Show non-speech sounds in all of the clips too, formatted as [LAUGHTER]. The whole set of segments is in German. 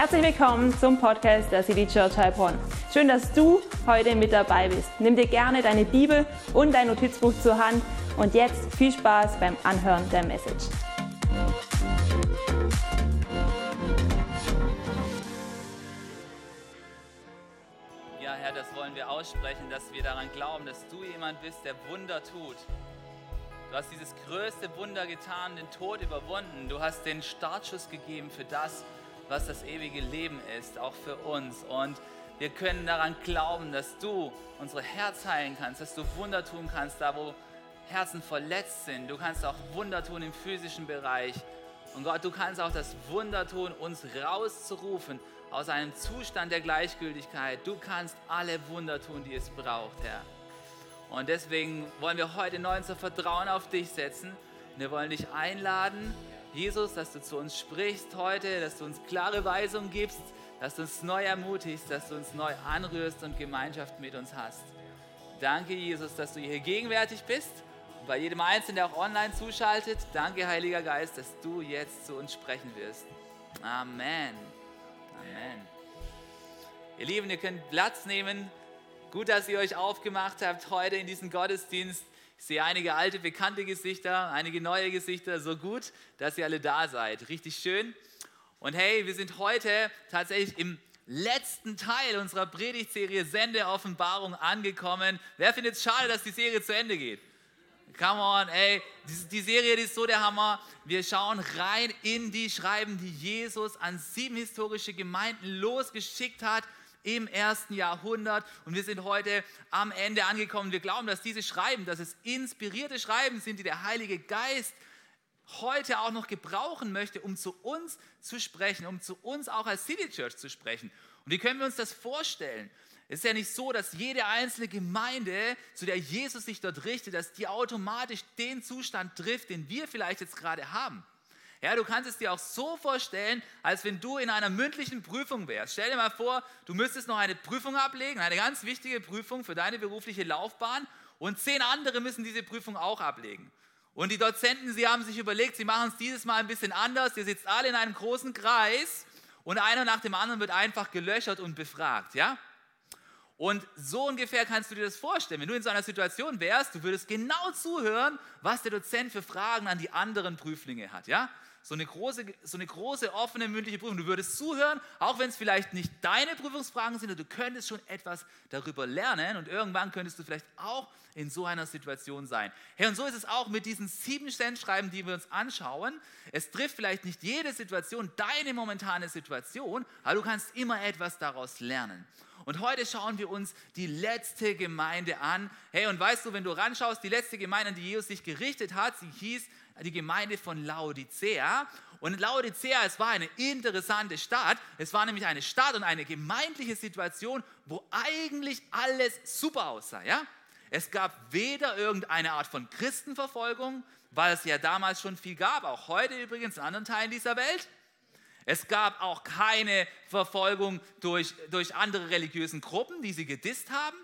Herzlich willkommen zum Podcast der City Church Heilbronn. Schön, dass du heute mit dabei bist. Nimm dir gerne deine Bibel und dein Notizbuch zur Hand und jetzt viel Spaß beim Anhören der Message. Ja, Herr, das wollen wir aussprechen, dass wir daran glauben, dass du jemand bist, der Wunder tut. Du hast dieses größte Wunder getan, den Tod überwunden. Du hast den Startschuss gegeben für das, was das ewige Leben ist, auch für uns. Und wir können daran glauben, dass du unsere Herz heilen kannst, dass du Wunder tun kannst, da wo Herzen verletzt sind. Du kannst auch Wunder tun im physischen Bereich. Und Gott, du kannst auch das Wunder tun, uns rauszurufen aus einem Zustand der Gleichgültigkeit. Du kannst alle Wunder tun, die es braucht, Herr. Und deswegen wollen wir heute neu unser Vertrauen auf dich setzen. Wir wollen dich einladen, Jesus, dass du zu uns sprichst heute, dass du uns klare Weisungen gibst, dass du uns neu ermutigst, dass du uns neu anrührst und Gemeinschaft mit uns hast. Danke, Jesus, dass du hier gegenwärtig bist. Bei jedem Einzelnen, der auch online zuschaltet, danke, Heiliger Geist, dass du jetzt zu uns sprechen wirst. Amen. Amen. Ihr Lieben, ihr könnt Platz nehmen. Gut, dass ihr euch aufgemacht habt heute in diesen Gottesdienst. Ich sehe einige alte, bekannte Gesichter, einige neue Gesichter. So gut, dass ihr alle da seid. Richtig schön. Und hey, wir sind heute tatsächlich im letzten Teil unserer Predigtserie Sende Offenbarung angekommen. Wer findet es schade, dass die Serie zu Ende geht? Come on, ey, die Serie die ist so der Hammer. Wir schauen rein in die Schreiben, die Jesus an sieben historische Gemeinden losgeschickt hat im ersten Jahrhundert. Und wir sind heute am Ende angekommen. Wir glauben, dass diese Schreiben, dass es inspirierte Schreiben sind, die der Heilige Geist heute auch noch gebrauchen möchte, um zu uns zu sprechen, um zu uns auch als City Church zu sprechen. Und wie können wir uns das vorstellen? Es ist ja nicht so, dass jede einzelne Gemeinde, zu der Jesus sich dort richtet, dass die automatisch den Zustand trifft, den wir vielleicht jetzt gerade haben. Ja, du kannst es dir auch so vorstellen, als wenn du in einer mündlichen Prüfung wärst. Stell dir mal vor, du müsstest noch eine Prüfung ablegen, eine ganz wichtige Prüfung für deine berufliche Laufbahn und zehn andere müssen diese Prüfung auch ablegen. Und die Dozenten, sie haben sich überlegt, sie machen es dieses Mal ein bisschen anders. Ihr sitzt alle in einem großen Kreis und einer nach dem anderen wird einfach gelöchert und befragt, ja? Und so ungefähr kannst du dir das vorstellen. Wenn du in so einer Situation wärst, du würdest genau zuhören, was der Dozent für Fragen an die anderen Prüflinge hat, ja? So eine große, so eine große offene mündliche Prüfung. Du würdest zuhören, auch wenn es vielleicht nicht deine Prüfungsfragen sind, du könntest schon etwas darüber lernen und irgendwann könntest du vielleicht auch in so einer Situation sein. Hey, und so ist es auch mit diesen sieben Stellenschreiben, die wir uns anschauen. Es trifft vielleicht nicht jede Situation, deine momentane Situation, aber du kannst immer etwas daraus lernen. Und heute schauen wir uns die letzte Gemeinde an. Hey, und weißt du, wenn du ranschaust, die letzte Gemeinde, an die Jesus sich gerichtet hat, sie hieß die Gemeinde von Laodicea. Und Laodicea, es war eine interessante Stadt. Es war nämlich eine Stadt und eine gemeindliche Situation, wo eigentlich alles super aussah. Ja? Es gab weder irgendeine Art von Christenverfolgung, weil es ja damals schon viel gab, auch heute übrigens in anderen Teilen dieser Welt. Es gab auch keine Verfolgung durch, durch andere religiösen Gruppen, die sie gedisst haben.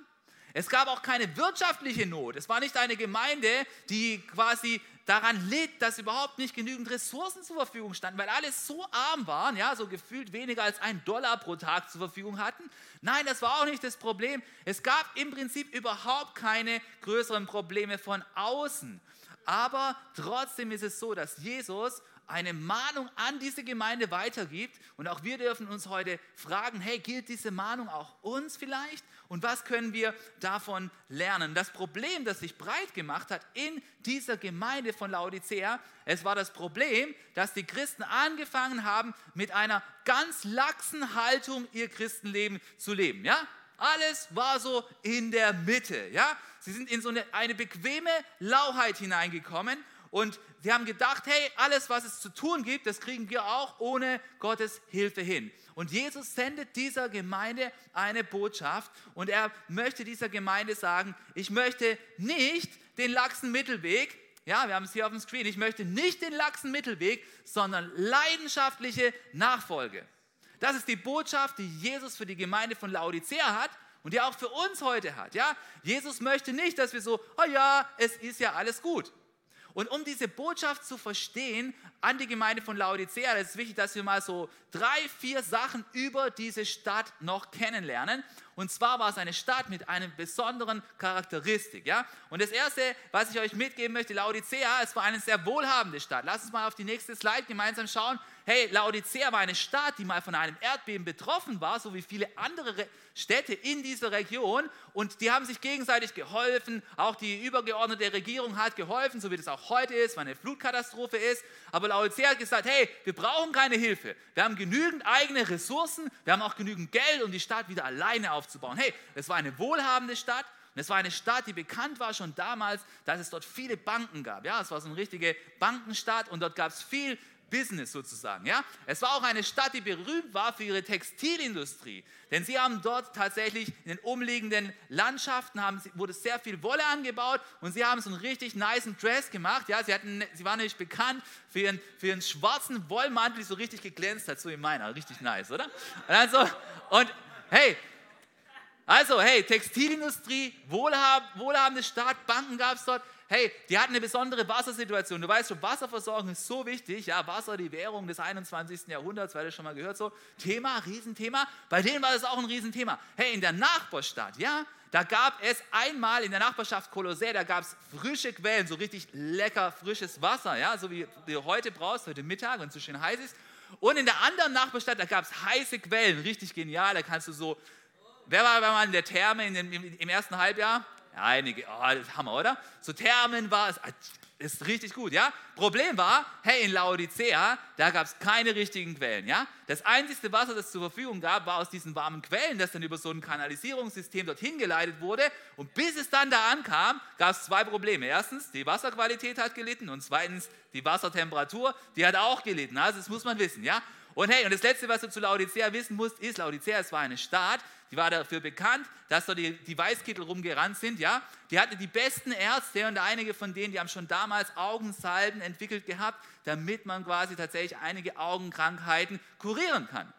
Es gab auch keine wirtschaftliche Not. Es war nicht eine Gemeinde, die quasi daran litt, dass überhaupt nicht genügend Ressourcen zur Verfügung standen, weil alle so arm waren, ja, so gefühlt weniger als ein Dollar pro Tag zur Verfügung hatten. Nein, das war auch nicht das Problem. Es gab im Prinzip überhaupt keine größeren Probleme von außen. Aber trotzdem ist es so, dass Jesus eine Mahnung an diese Gemeinde weitergibt. Und auch wir dürfen uns heute fragen, hey, gilt diese Mahnung auch uns vielleicht? Und was können wir davon lernen? Das Problem, das sich breit gemacht hat in dieser Gemeinde von Laodicea, es war das Problem, dass die Christen angefangen haben, mit einer ganz laxen Haltung ihr Christenleben zu leben. Ja? Alles war so in der Mitte. Ja? Sie sind in so eine, eine bequeme Lauheit hineingekommen und sie haben gedacht, hey, alles, was es zu tun gibt, das kriegen wir auch ohne Gottes Hilfe hin. Und Jesus sendet dieser Gemeinde eine Botschaft und er möchte dieser Gemeinde sagen, ich möchte nicht den laxen Mittelweg, ja, wir haben es hier auf dem Screen, ich möchte nicht den laxen Mittelweg, sondern leidenschaftliche Nachfolge. Das ist die Botschaft, die Jesus für die Gemeinde von Laodicea hat und die auch für uns heute hat. Ja? Jesus möchte nicht, dass wir so, oh ja, es ist ja alles gut. Und um diese Botschaft zu verstehen an die Gemeinde von Laodicea, ist es wichtig, dass wir mal so drei, vier Sachen über diese Stadt noch kennenlernen. Und zwar war es eine Stadt mit einer besonderen Charakteristik. Ja? Und das Erste, was ich euch mitgeben möchte, Laodicea, es war eine sehr wohlhabende Stadt. Lass uns mal auf die nächste Slide gemeinsam schauen hey, Laodicea war eine Stadt, die mal von einem Erdbeben betroffen war, so wie viele andere Städte in dieser Region. Und die haben sich gegenseitig geholfen. Auch die übergeordnete Regierung hat geholfen, so wie das auch heute ist, weil eine Flutkatastrophe ist. Aber Laodicea hat gesagt, hey, wir brauchen keine Hilfe. Wir haben genügend eigene Ressourcen. Wir haben auch genügend Geld, um die Stadt wieder alleine aufzubauen. Hey, es war eine wohlhabende Stadt. Und es war eine Stadt, die bekannt war schon damals, dass es dort viele Banken gab. Ja, es war so eine richtige Bankenstadt und dort gab es viel Business sozusagen. Ja? Es war auch eine Stadt, die berühmt war für ihre Textilindustrie. Denn sie haben dort tatsächlich in den umliegenden Landschaften haben, wurde sehr viel Wolle angebaut und sie haben so einen richtig nice Dress gemacht. Ja? Sie, hatten, sie waren nämlich bekannt für ihren, für ihren schwarzen Wollmantel, der so richtig geglänzt hat, so wie meiner. Richtig nice, oder? Und, also, und hey, also, hey, Textilindustrie, wohlhab, wohlhabende Stadt, Banken gab es dort hey, die hatten eine besondere Wassersituation. Du weißt schon, Wasserversorgung ist so wichtig. Ja, Wasser, die Währung des 21. Jahrhunderts, weil das schon mal gehört so. Thema, Riesenthema. Bei denen war das auch ein Riesenthema. Hey, in der Nachbarstadt, ja, da gab es einmal in der Nachbarschaft Kolossä, da gab es frische Quellen, so richtig lecker frisches Wasser, ja, so wie du heute brauchst, heute Mittag, wenn es so schön heiß ist. Und in der anderen Nachbarstadt, da gab es heiße Quellen, richtig genial. Da kannst du so, wer war mal in der Therme in dem, im ersten Halbjahr? Einige, oh, das Hammer, oder? So Thermen war es, ah, ist richtig gut, ja? Problem war, hey, in Laodicea, da gab es keine richtigen Quellen, ja? Das einzige Wasser, das zur Verfügung gab, war aus diesen warmen Quellen, das dann über so ein Kanalisierungssystem dorthin geleitet wurde. Und bis es dann da ankam, gab es zwei Probleme. Erstens, die Wasserqualität hat gelitten und zweitens, die Wassertemperatur, die hat auch gelitten. Also das muss man wissen, ja? Und hey, und das Letzte, was du zu Laodicea wissen musst, ist, Laodicea, es war eine Stadt, die war dafür bekannt, dass da die, die Weißkittel rumgerannt sind, ja. Die hatte die besten Ärzte und einige von denen, die haben schon damals Augensalben entwickelt gehabt, damit man quasi tatsächlich einige Augenkrankheiten kurieren kann.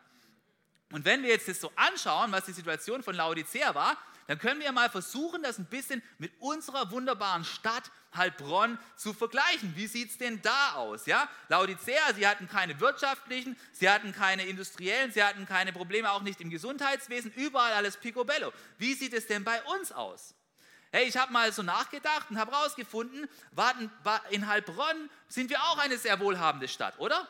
Und wenn wir jetzt das so anschauen, was die Situation von Laodicea war, dann können wir mal versuchen, das ein bisschen mit unserer wunderbaren Stadt Heilbronn zu vergleichen. Wie sieht es denn da aus? Ja? Laodicea, sie hatten keine wirtschaftlichen, sie hatten keine industriellen, sie hatten keine Probleme, auch nicht im Gesundheitswesen, überall alles picobello. Wie sieht es denn bei uns aus? Hey, ich habe mal so nachgedacht und habe herausgefunden, in Heilbronn sind wir auch eine sehr wohlhabende Stadt, oder?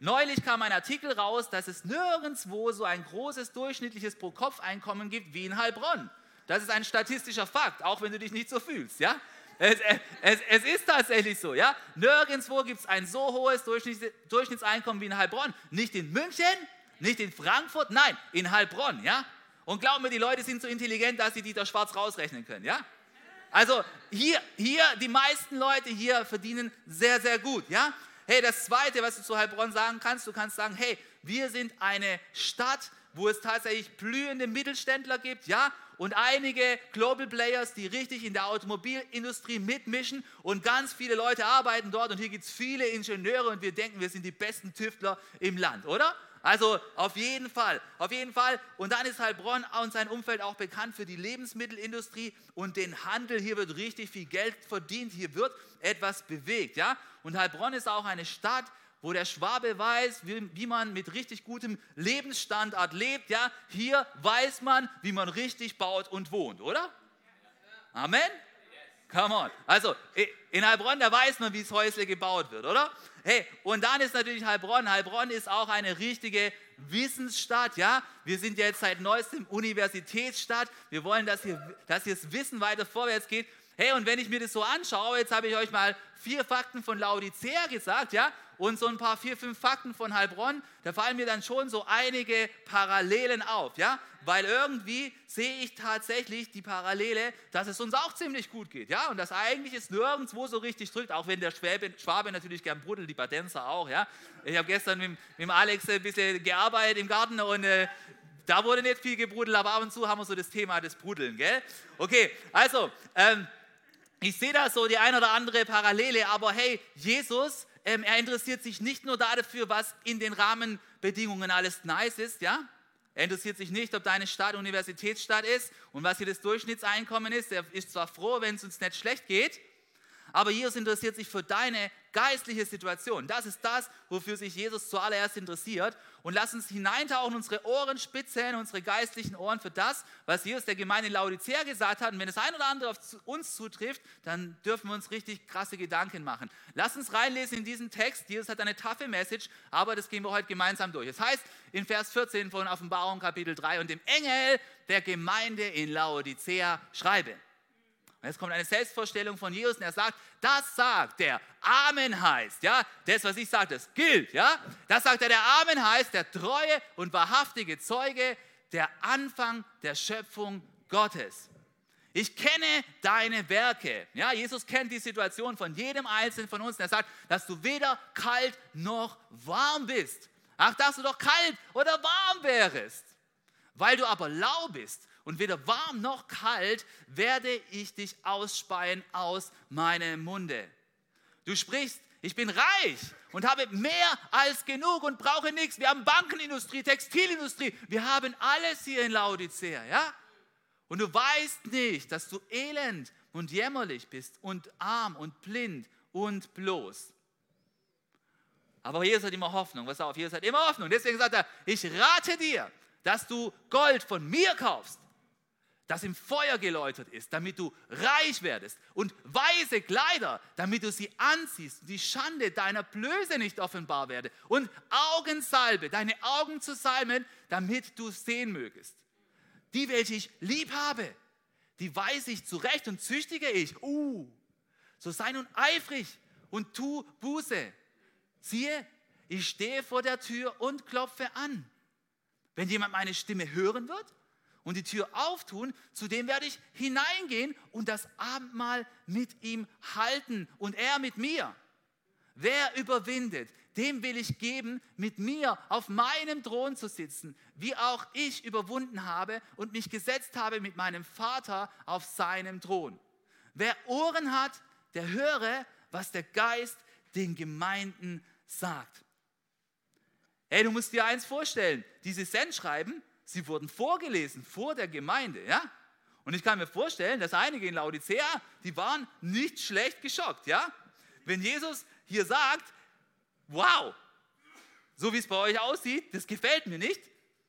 Neulich kam ein Artikel raus, dass es nirgendwo so ein großes durchschnittliches Pro-Kopf-Einkommen gibt wie in Heilbronn. Das ist ein statistischer Fakt, auch wenn du dich nicht so fühlst. Ja? Es, es, es ist tatsächlich so. Ja? Nirgendwo gibt es ein so hohes Durchschnittseinkommen wie in Heilbronn. Nicht in München, nicht in Frankfurt, nein, in Heilbronn. Ja? Und glaub mir, die Leute sind so intelligent, dass sie Dieter Schwarz rausrechnen können. Ja? Also hier, hier, die meisten Leute hier verdienen sehr, sehr gut. Ja? Hey, das Zweite, was du zu Heilbronn sagen kannst, du kannst sagen, hey, wir sind eine Stadt, wo es tatsächlich blühende Mittelständler gibt, ja, und einige Global Players, die richtig in der Automobilindustrie mitmischen und ganz viele Leute arbeiten dort und hier gibt es viele Ingenieure und wir denken, wir sind die besten Tüftler im Land, oder? Also auf jeden Fall, auf jeden Fall. Und dann ist Heilbronn und sein Umfeld auch bekannt für die Lebensmittelindustrie und den Handel. Hier wird richtig viel Geld verdient, hier wird etwas bewegt. Ja? Und Heilbronn ist auch eine Stadt, wo der Schwabe weiß, wie, wie, man mit richtig gutem Lebensstandard lebt. Ja, hier weiß man, wie man richtig baut und wohnt, oder? Amen. Come on. Also in Heilbronn, da weiß man, wie das Häusle gebaut wird, oder? Hey, und dann ist natürlich Heilbronn. Heilbronn ist auch eine richtige Wissensstadt, ja? Wir sind jetzt seit neuestem Universitätsstadt. Wir wollen, dass hier, dass hier das Wissen weiter vorwärts geht. Hey, und wenn ich mir das so anschaue, jetzt habe ich euch mal vier Fakten von Laodicea gesagt, ja? und so ein paar vier, fünf Fakten von Heilbronn, da fallen mir dann schon so einige Parallelen auf, ja, weil irgendwie sehe ich tatsächlich die Parallele, dass es uns auch ziemlich gut geht, ja, und dass eigentlich es nirgendwo so richtig drückt, auch wenn der Schwabe, Schwabe natürlich gern bruddelt, die Badenser auch, ja. Ich habe gestern mit, mit Alex ein bisschen gearbeitet im Garten und äh, da wurde nicht viel gebrudelt, aber ab und zu haben wir so das Thema des Bruddeln, gell? Okay, also, ähm, ich sehe da so die ein oder andere Parallele, aber hey, Jesus ähm, er interessiert sich nicht nur dafür, was in den Rahmenbedingungen alles nice ist, ja? Er interessiert sich nicht, ob deine Stadt Universitätsstadt ist und was hier das Durchschnittseinkommen ist. Er ist zwar froh, wenn es uns nicht schlecht geht, aber Jesus interessiert sich für deine geistliche Situation. Das ist das, wofür sich Jesus zuallererst interessiert. Und lass uns hineintauchen, unsere Ohren spitzen, unsere geistlichen Ohren für das, was Jesus der Gemeinde in Laodicea gesagt hat. Und wenn das ein oder andere auf uns zutrifft, dann dürfen wir uns richtig krasse Gedanken machen. Lass uns reinlesen in diesen Text. Jesus hat eine taffe Message, aber das gehen wir heute gemeinsam durch. Es das heißt in Vers 14 von Offenbarung Kapitel 3, und dem Engel der Gemeinde in Laodicea schreibe. Jetzt kommt eine Selbstvorstellung von Jesus und er sagt, das sagt der Amen heißt, ja, das, was ich sage, das gilt, ja. Das sagt er, der Amen heißt, der treue und wahrhaftige Zeuge, der Anfang der Schöpfung Gottes. Ich kenne deine Werke. Ja, Jesus kennt die Situation von jedem Einzelnen von uns. Er sagt, dass du weder kalt noch warm bist. Ach, dass du doch kalt oder warm wärest. Weil du aber lau bist und weder warm noch kalt, werde ich dich ausspeien aus meinem Munde. Du sprichst, ich bin reich und habe mehr als genug und brauche nichts. Wir haben Bankenindustrie, Textilindustrie, wir haben alles hier in Laodicea, ja? Und du weißt nicht, dass du elend und jämmerlich bist und arm und blind und bloß. Aber Jesus hat immer Hoffnung. Pass auf, Jesus hat immer Hoffnung. Deswegen sagt er, ich rate dir, dass du Gold von mir kaufst, das im Feuer geläutert ist, damit du reich werdest und weiße Kleider, damit du sie anziehst und die Schande deiner Blöße nicht offenbar werde und Augensalbe, deine Augen zu salmen, damit du sehen mögest. Die, welche ich lieb habe, die weiß ich zurecht und züchtige ich. Uh, so sei nun eifrig und tu Buße. Siehe, ich stehe vor der Tür und klopfe an. Wenn jemand meine Stimme hören wird und die Tür auftun, zu dem werde ich hineingehen und das Abendmahl mit ihm halten und er mit mir. Wer überwindet, dem will ich geben, mit mir auf meinem Thron zu sitzen, wie auch ich überwunden habe und mich gesetzt habe mit meinem Vater auf seinem Thron. Wer Ohren hat, der höre, was der Geist den Gemeinden sagt. Ey, du musst dir eins vorstellen, diese Sendschreiben, sie wurden vorgelesen vor der Gemeinde, ja? Und ich kann mir vorstellen, dass einige in Laodicea, die waren nicht schlecht geschockt, ja? Wenn Jesus hier sagt, wow, so wie es bei euch aussieht, das gefällt mir nicht.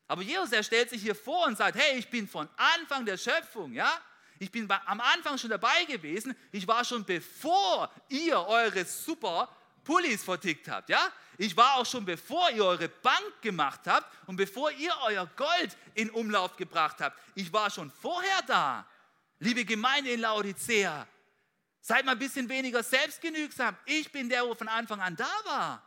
Aber Jesus, er stellt sich hier vor und sagt, hey, ich bin von Anfang der Schöpfung, ja? Ich bin am Anfang schon dabei gewesen. Ich war schon bevor ihr eure super Pullis vertickt habt, ja? Ich war auch schon bevor ihr eure Bank gemacht habt und bevor ihr euer Gold in Umlauf gebracht habt. Ich war schon vorher da. Liebe Gemeinde in Laodicea, seid mal ein bisschen weniger selbstgenügsam. Ich bin der, wo von Anfang an da war.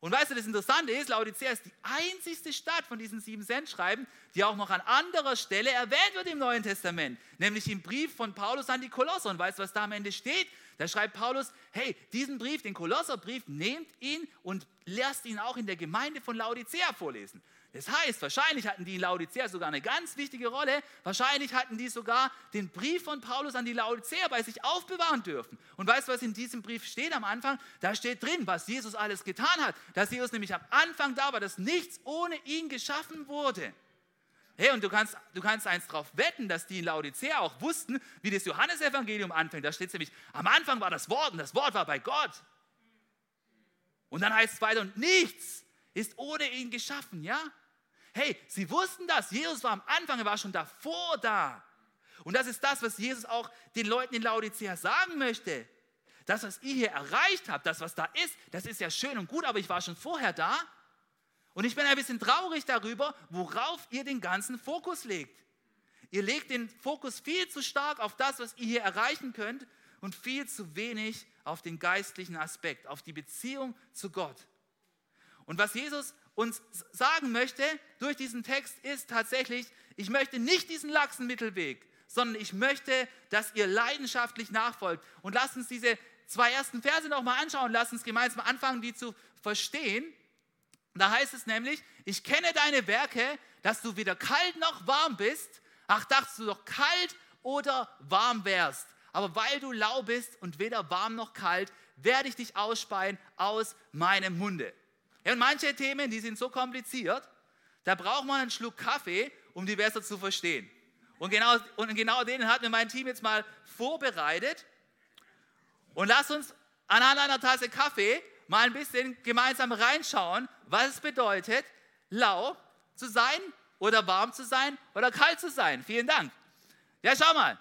Und weißt du, das Interessante ist, Laodicea ist die einzigste Stadt von diesen sieben Sendschreiben, die auch noch an anderer Stelle erwähnt wird im Neuen Testament, nämlich im Brief von Paulus an die Kolosser. Und weißt du, was da am Ende steht? Da schreibt Paulus, hey, diesen Brief, den Kolosserbrief, nehmt ihn und lasst ihn auch in der Gemeinde von Laodicea vorlesen. Das heißt, wahrscheinlich hatten die in Laodicea sogar eine ganz wichtige Rolle. Wahrscheinlich hatten die sogar den Brief von Paulus an die Laodicea bei sich aufbewahren dürfen. Und weißt du, was in diesem Brief steht am Anfang? Da steht drin, was Jesus alles getan hat. Dass Jesus nämlich am Anfang da war, dass nichts ohne ihn geschaffen wurde. Hey, und du kannst, du kannst eins drauf wetten, dass die in Laodicea auch wussten, wie das Johannesevangelium anfängt. Da steht nämlich, am Anfang war das Wort und das Wort war bei Gott. Und dann heißt es weiter, und nichts ist ohne ihn geschaffen, ja? Hey, sie wussten das. Jesus war am Anfang, er war schon davor da. Und das ist das, was Jesus auch den Leuten in Laodicea sagen möchte. Das, was ihr hier erreicht habt, das, was da ist, das ist ja schön und gut, aber ich war schon vorher da. Und ich bin ein bisschen traurig darüber, worauf ihr den ganzen Fokus legt. Ihr legt den Fokus viel zu stark auf das, was ihr hier erreichen könnt und viel zu wenig auf den geistlichen Aspekt, auf die Beziehung zu Gott. Und was Jesus uns sagen möchte durch diesen Text ist tatsächlich, ich möchte nicht diesen laxen Mittelweg, sondern ich möchte, dass ihr leidenschaftlich nachfolgt. Und lasst uns diese zwei ersten Verse nochmal anschauen, lasst uns gemeinsam anfangen, die zu verstehen. Da heißt es nämlich, ich kenne deine Werke, dass du weder kalt noch warm bist. Ach, dachtest du doch kalt oder warm wärst. Aber weil du lau bist und weder warm noch kalt, werde ich dich ausspeien aus meinem Munde. Ja, und manche Themen, die sind so kompliziert, da braucht man einen Schluck Kaffee, um die besser zu verstehen. Und genau, und genau den hat mir mein Team jetzt mal vorbereitet. Und lass uns anhand einer Tasse Kaffee mal ein bisschen gemeinsam reinschauen, was es bedeutet, lau zu sein oder warm zu sein oder kalt zu sein. Vielen Dank. Ja, schau mal.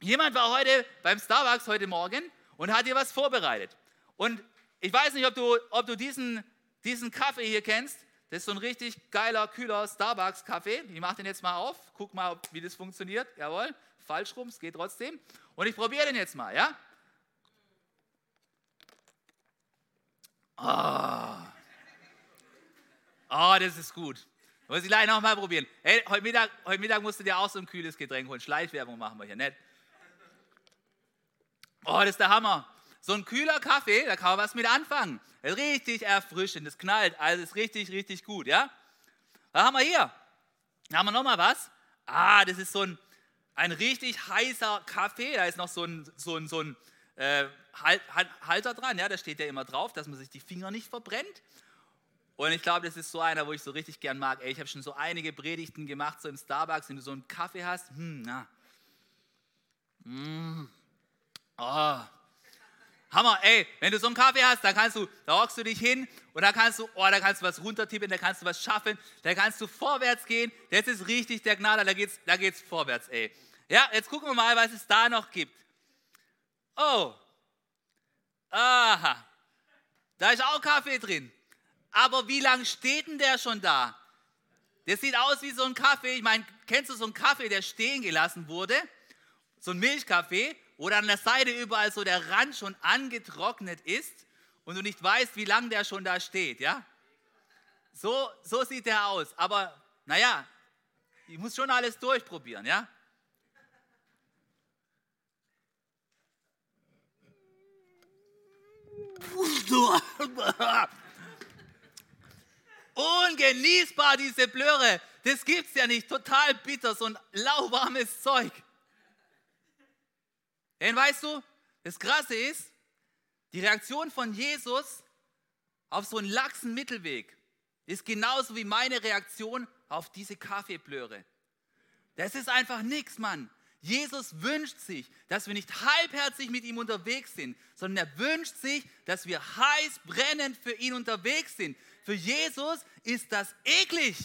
Jemand war heute beim Starbucks heute Morgen und hat dir was vorbereitet. Und ich weiß nicht, ob du, ob du diesen, diesen Kaffee hier kennst. Das ist so ein richtig geiler, kühler Starbucks-Kaffee. Ich mache den jetzt mal auf. Guck mal, wie das funktioniert. Jawohl, falsch rum, es geht trotzdem. Und ich probiere den jetzt mal, ja? Oh. oh, das ist gut. Muss ich gleich nochmal probieren. Hey, heute Mittag, heute Mittag musst du dir auch so ein kühles Getränk holen. Schleichwerbung machen wir hier, nicht? Oh, das ist der Hammer. So ein kühler Kaffee, da kann man was mit anfangen. Richtig erfrischend, das knallt, also ist richtig, richtig gut, ja? Was haben wir hier? Da haben wir nochmal was. Ah, das ist so ein, ein richtig heißer Kaffee. Da ist noch so ein, so ein, so ein äh, Halter dran, ja, da steht ja immer drauf, dass man sich die Finger nicht verbrennt. Und ich glaube, das ist so einer, wo ich so richtig gern mag. Ey, ich habe schon so einige Predigten gemacht, so im Starbucks, wenn du so einen Kaffee hast. Hm, na. Mm. Oh. Hammer, ey, wenn du so einen Kaffee hast, dann kannst du, da hockst du dich hin und da kannst du, oh, da kannst du was runtertippen, da kannst du was schaffen, da kannst du vorwärts gehen. Das ist richtig der Gnade, da geht's, da geht's vorwärts, ey. Ja, jetzt gucken wir mal, was es da noch gibt. Oh, aha, da ist auch Kaffee drin. Aber wie lange steht denn der schon da? Der sieht aus wie so ein Kaffee. Ich meine, kennst du so einen Kaffee, der stehen gelassen wurde? So ein Milchkaffee, wo dann an der Seite überall so der Rand schon angetrocknet ist und du nicht weißt, wie lange der schon da steht, ja? So, so sieht der aus. Aber naja, ich muss schon alles durchprobieren, ja? [LAUGHS] Ungenießbar, diese Blöre. Das gibt's ja nicht. Total bitter, so ein lauwarmes Zeug. Denn weißt du, das Krasse ist, die Reaktion von Jesus auf so einen laxen Mittelweg ist genauso wie meine Reaktion auf diese Kaffeeblöre. Das ist einfach nichts, Mann. Jesus wünscht sich, dass wir nicht halbherzig mit ihm unterwegs sind, sondern er wünscht sich, dass wir heiß brennend für ihn unterwegs sind. Für Jesus ist das eklig.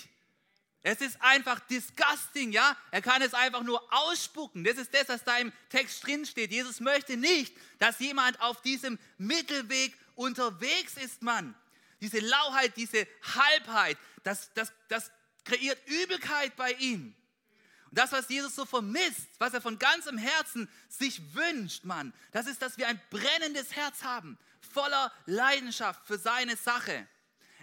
Es ist einfach disgusting, ja? Er kann es einfach nur ausspucken. Das ist das, was da im Text drin steht. Jesus möchte nicht, dass jemand auf diesem Mittelweg unterwegs ist, Mann. Diese Lauheit, diese Halbheit, das, das, das kreiert Übelkeit bei ihm. Das, was Jesus so vermisst, was er von ganzem Herzen sich wünscht, Mann, das ist, dass wir ein brennendes Herz haben, voller Leidenschaft für seine Sache.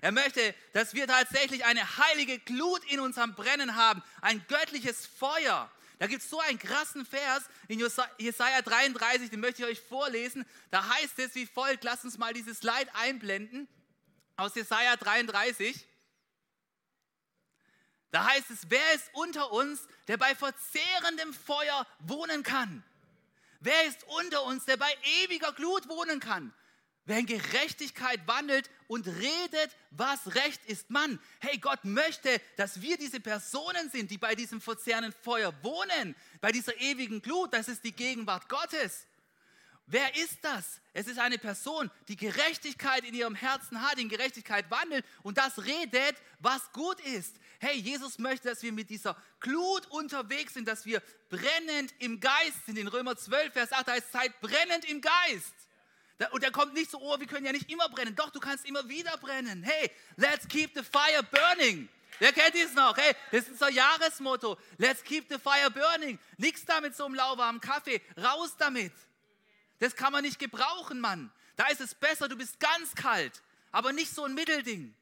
Er möchte, dass wir tatsächlich eine heilige Glut in unserem Brennen haben, ein göttliches Feuer. Da gibt es so einen krassen Vers in Jesaja 33, den möchte ich euch vorlesen. Da heißt es wie folgt: Lasst uns mal dieses Leid einblenden aus Jesaja 33. Da heißt es, wer ist unter uns, der bei verzehrendem Feuer wohnen kann? Wer ist unter uns, der bei ewiger Glut wohnen kann? Wer in Gerechtigkeit wandelt und redet, was recht ist, Mann. Hey, Gott möchte, dass wir diese Personen sind, die bei diesem verzehrenden Feuer wohnen, bei dieser ewigen Glut. Das ist die Gegenwart Gottes. Wer ist das? Es ist eine Person, die Gerechtigkeit in ihrem Herzen hat, in Gerechtigkeit wandelt und das redet, was gut ist. Hey, Jesus möchte, dass wir mit dieser Glut unterwegs sind, dass wir brennend im Geist sind. In Römer 12, Vers 8 heißt es, seid brennend im Geist. Und er kommt nicht so, oh, wir können ja nicht immer brennen. Doch, du kannst immer wieder brennen. Hey, let's keep the fire burning. Wer kennt dies noch? Hey, das ist unser Jahresmotto. Let's keep the fire burning. Nichts da mit so einem lauwarmen Kaffee. Raus damit. Das kann man nicht gebrauchen, Mann. Da ist es besser, du bist ganz kalt, aber nicht so ein Mittelding.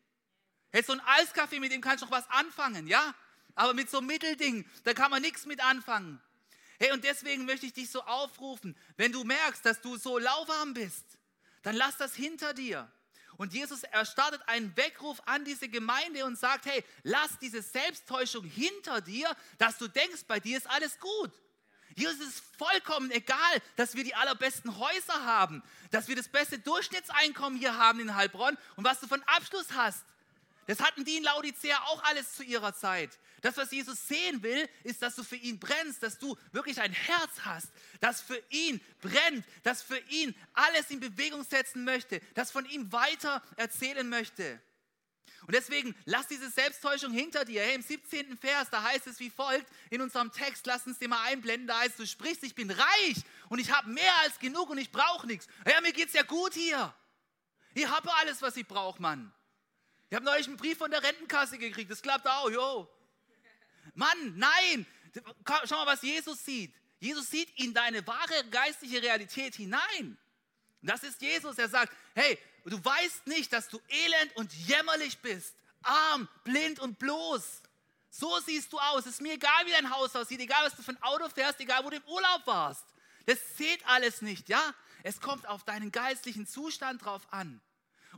Hey, so ein Eiskaffee, mit dem kannst du noch was anfangen, ja? Aber mit so einem Mittelding, da kann man nichts mit anfangen. Hey, und deswegen möchte ich dich so aufrufen, wenn du merkst, dass du so lauwarm bist, dann lass das hinter dir. Und Jesus, er startet einen Weckruf an diese Gemeinde und sagt, hey, lass diese Selbsttäuschung hinter dir, dass du denkst, bei dir ist alles gut. Jesus ist vollkommen egal, dass wir die allerbesten Häuser haben, dass wir das beste Durchschnittseinkommen hier haben in Heilbronn und was du von Abschluss hast. Das hatten die in Laodicea auch alles zu ihrer Zeit. Das, was Jesus sehen will, ist, dass du für ihn brennst, dass du wirklich ein Herz hast, das für ihn brennt, das für ihn alles in Bewegung setzen möchte, das von ihm weiter erzählen möchte. Und deswegen lass diese Selbsttäuschung hinter dir. Hey, Im 17. Vers, da heißt es wie folgt in unserem Text, lass uns den mal einblenden, da heißt, du sprichst, ich bin reich und ich habe mehr als genug und ich brauche nichts. Ja, mir geht es ja gut hier. Ich habe alles, was ich brauche, Mann. Ich habe neulich einen Brief von der Rentenkasse gekriegt, das klappt auch, jo. Mann, nein, schau mal, was Jesus sieht. Jesus sieht in deine wahre geistliche Realität hinein. Das ist Jesus, er sagt, hey, du weißt nicht, dass du elend und jämmerlich bist, arm, blind und bloß. So siehst du aus. Es ist mir egal, wie dein Haus aussieht, egal, was du für ein Auto fährst, egal, wo du im Urlaub warst. Das zählt alles nicht, ja? Es kommt auf deinen geistlichen Zustand drauf an.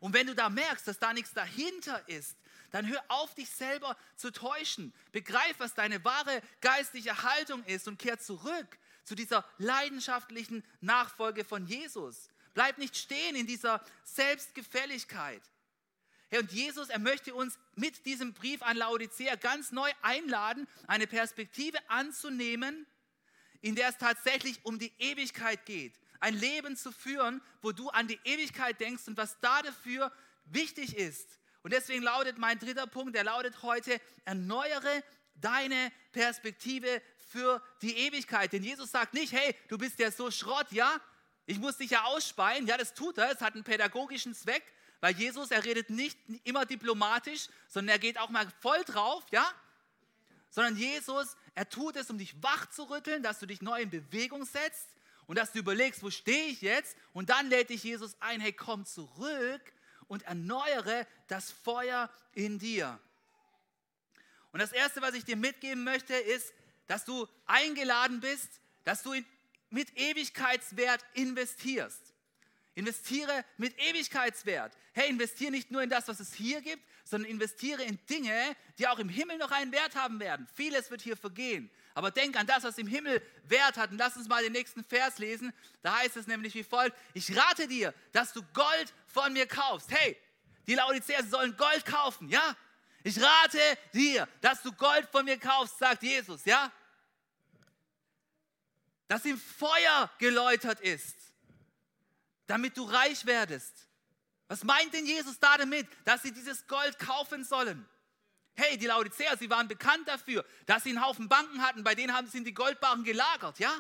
Und wenn du da merkst, dass da nichts dahinter ist, dann hör auf, dich selber zu täuschen. Begreif, was deine wahre geistliche Haltung ist und kehr zurück zu dieser leidenschaftlichen Nachfolge von Jesus. Bleib nicht stehen in dieser Selbstgefälligkeit. Herr, und Jesus, er möchte uns mit diesem Brief an Laodicea ganz neu einladen, eine Perspektive anzunehmen, in der es tatsächlich um die Ewigkeit geht ein Leben zu führen, wo du an die Ewigkeit denkst und was da dafür wichtig ist. Und deswegen lautet mein dritter Punkt, der lautet heute, erneuere deine Perspektive für die Ewigkeit. Denn Jesus sagt nicht, hey, du bist ja so Schrott, ja, ich muss dich ja ausspeien. Ja, das tut er, es hat einen pädagogischen Zweck, weil Jesus, er redet nicht immer diplomatisch, sondern er geht auch mal voll drauf, ja. Sondern Jesus, er tut es, um dich wach zu rütteln, dass du dich neu in Bewegung setzt und dass du überlegst, wo stehe ich jetzt? Und dann lädt dich Jesus ein, hey, komm zurück und erneuere das Feuer in dir. Und das Erste, was ich dir mitgeben möchte, ist, dass du eingeladen bist, dass du mit Ewigkeitswert investierst. Investiere mit Ewigkeitswert. Hey, investiere nicht nur in das, was es hier gibt, sondern investiere in Dinge, die auch im Himmel noch einen Wert haben werden. Vieles wird hier vergehen. Aber denk an das, was im Himmel Wert hat. Und lass uns mal den nächsten Vers lesen. Da heißt es nämlich wie folgt: Ich rate dir, dass du Gold von mir kaufst. Hey, die Laodiceer sollen Gold kaufen, ja? Ich rate dir, dass du Gold von mir kaufst, sagt Jesus, ja? Dass im Feuer geläutert ist, damit du reich werdest. Was meint denn Jesus da damit, dass sie dieses Gold kaufen sollen? Hey, die Laodiceer, sie waren bekannt dafür, dass sie einen Haufen Banken hatten, bei denen haben sie die Goldbarren gelagert, ja?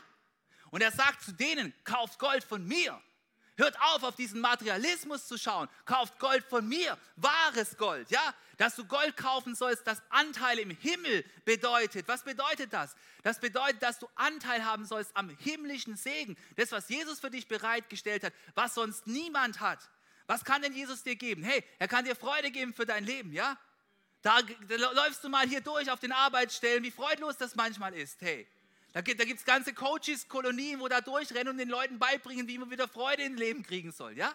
Und er sagt zu denen, kauft Gold von mir. Hört auf, auf diesen Materialismus zu schauen. Kauft Gold von mir, wahres Gold, ja? Dass du Gold kaufen sollst, das Anteil im Himmel bedeutet. Was bedeutet das? Das bedeutet, dass du Anteil haben sollst am himmlischen Segen. Das, was Jesus für dich bereitgestellt hat, was sonst niemand hat. Was kann denn Jesus dir geben? Hey, er kann dir Freude geben für dein Leben, ja? Da, da, läufst du mal hier durch auf den Arbeitsstellen, wie freudlos das manchmal ist. Hey, da, gibt es ganze Coaches, Kolonien, wo da durchrennen und den Leuten beibringen, wie man wieder Freude im Leben kriegen soll. Ja?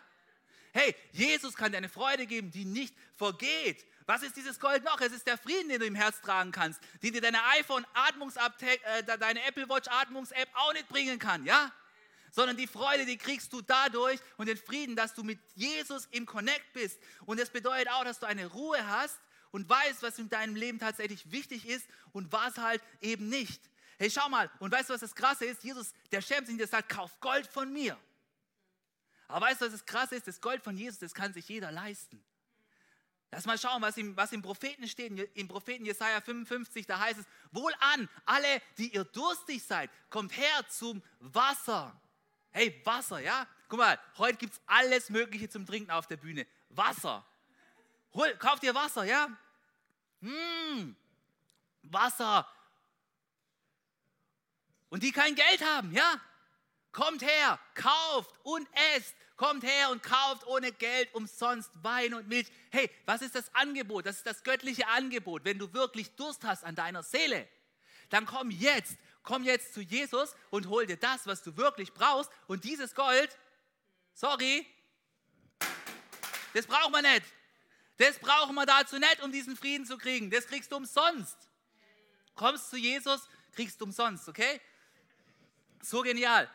Hey, Jesus kann dir eine Freude geben, die nicht vergeht. Was ist dieses Gold noch? Es ist der Frieden, den du im Herz tragen kannst, den dir deine iPhone äh, deine Apple Watch Atmungs-App auch nicht bringen kann. Ja? sondern die Freude, die kriegst du dadurch und den Frieden, dass du mit Jesus im Connect bist. Und das bedeutet auch, dass du eine Ruhe hast, und weißt, was in deinem Leben tatsächlich wichtig ist und was halt eben nicht. Hey, schau mal, und weißt du, was das Krasse ist? Jesus, der schämt sich, der sagt, kauf Gold von mir. Aber weißt du, was das Krasse ist? Das Gold von Jesus, das kann sich jeder leisten. Lass mal schauen, was im, was im Propheten steht. Im Propheten Jesaja 55, da heißt es: Wohl an, alle, die ihr durstig seid, kommt her zum Wasser. Hey, Wasser, ja? Guck mal, heute gibt es alles Mögliche zum Trinken auf der Bühne. Wasser. Hol, kauft ihr Wasser, ja? Hm, Wasser. Und die kein Geld haben, ja? Kommt her, kauft und esst. Kommt her und kauft ohne Geld umsonst Wein und Milch. Hey, was ist das Angebot? Das ist das göttliche Angebot. Wenn du wirklich Durst hast an deiner Seele, dann komm jetzt, komm jetzt zu Jesus und hol dir das, was du wirklich brauchst. Und dieses Gold, sorry, das braucht man nicht. Das brauchen wir dazu nicht, um diesen Frieden zu kriegen. Das kriegst du umsonst. Kommst zu Jesus, kriegst du umsonst, okay? So genial.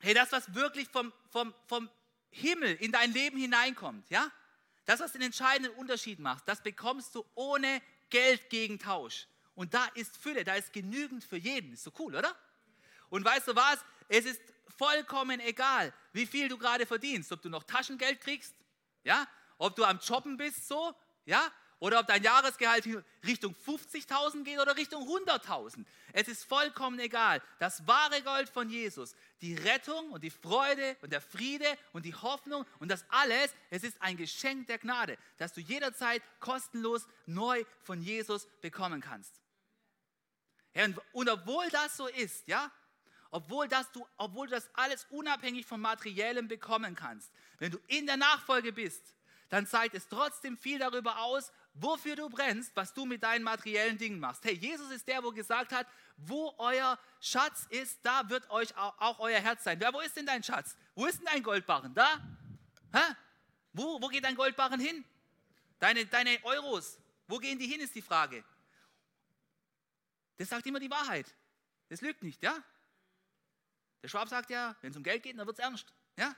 Hey, das, was wirklich vom, vom, vom Himmel in dein Leben hineinkommt, ja? Das, was den entscheidenden Unterschied macht, das bekommst du ohne Geld gegen Tausch. Und da ist Fülle, da ist genügend für jeden. Ist so cool, oder? Und weißt du was? Es ist vollkommen egal, wie viel du gerade verdienst, ob du noch Taschengeld kriegst, ja, ob du am Jobben bist, so, ja, oder ob dein Jahresgehalt Richtung 50.000 geht oder Richtung 100.000. Es ist vollkommen egal. Das wahre Gold von Jesus, die Rettung und die Freude und der Friede und die Hoffnung und das alles, es ist ein Geschenk der Gnade, das du jederzeit kostenlos neu von Jesus bekommen kannst. Und obwohl das so ist, ja, obwohl, das du, obwohl du das alles unabhängig vom Materiellen bekommen kannst, wenn du in der Nachfolge bist, dann zeigt es trotzdem viel darüber aus, wofür du brennst, was du mit deinen materiellen Dingen machst. Hey, Jesus ist der, wo gesagt hat, wo euer Schatz ist, da wird euch auch euer Herz sein. Ja, wo ist denn dein Schatz? Wo ist denn dein Goldbarren? Da? Hä? Wo, wo geht dein Goldbarren hin? Deine, deine Euros, wo gehen die hin, ist die Frage. Das sagt immer die Wahrheit. Das lügt nicht, ja? Der Schwab sagt ja, wenn es um Geld geht, dann wird es ernst. Ja?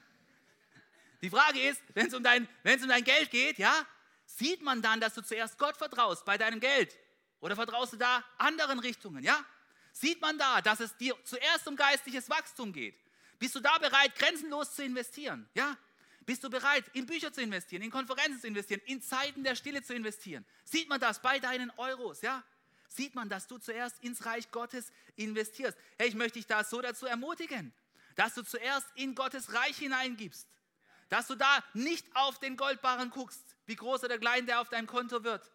Die Frage ist, wenn es um, dein, um dein Geld geht, ja, sieht man dann, dass du zuerst Gott vertraust bei deinem Geld? Oder vertraust du da anderen Richtungen? Ja? Sieht man da, dass es dir zuerst um geistliches Wachstum geht? Bist du da bereit, grenzenlos zu investieren? Ja? Bist du bereit, in Bücher zu investieren, in Konferenzen zu investieren, in Zeiten der Stille zu investieren? Sieht man das bei deinen Euros? Ja? Sieht man, dass du zuerst ins Reich Gottes investierst? Hey, ich möchte dich da so dazu ermutigen, dass du zuerst in Gottes Reich hineingibst. Dass du da nicht auf den Goldbarren guckst, wie groß oder klein der auf deinem Konto wird.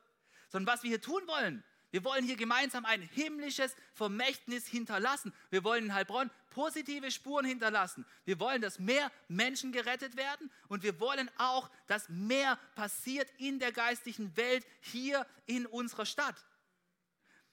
Sondern was wir hier tun wollen, wir wollen hier gemeinsam ein himmlisches Vermächtnis hinterlassen. Wir wollen in Heilbronn positive Spuren hinterlassen. Wir wollen, dass mehr Menschen gerettet werden und wir wollen auch, dass mehr passiert in der geistlichen Welt hier in unserer Stadt.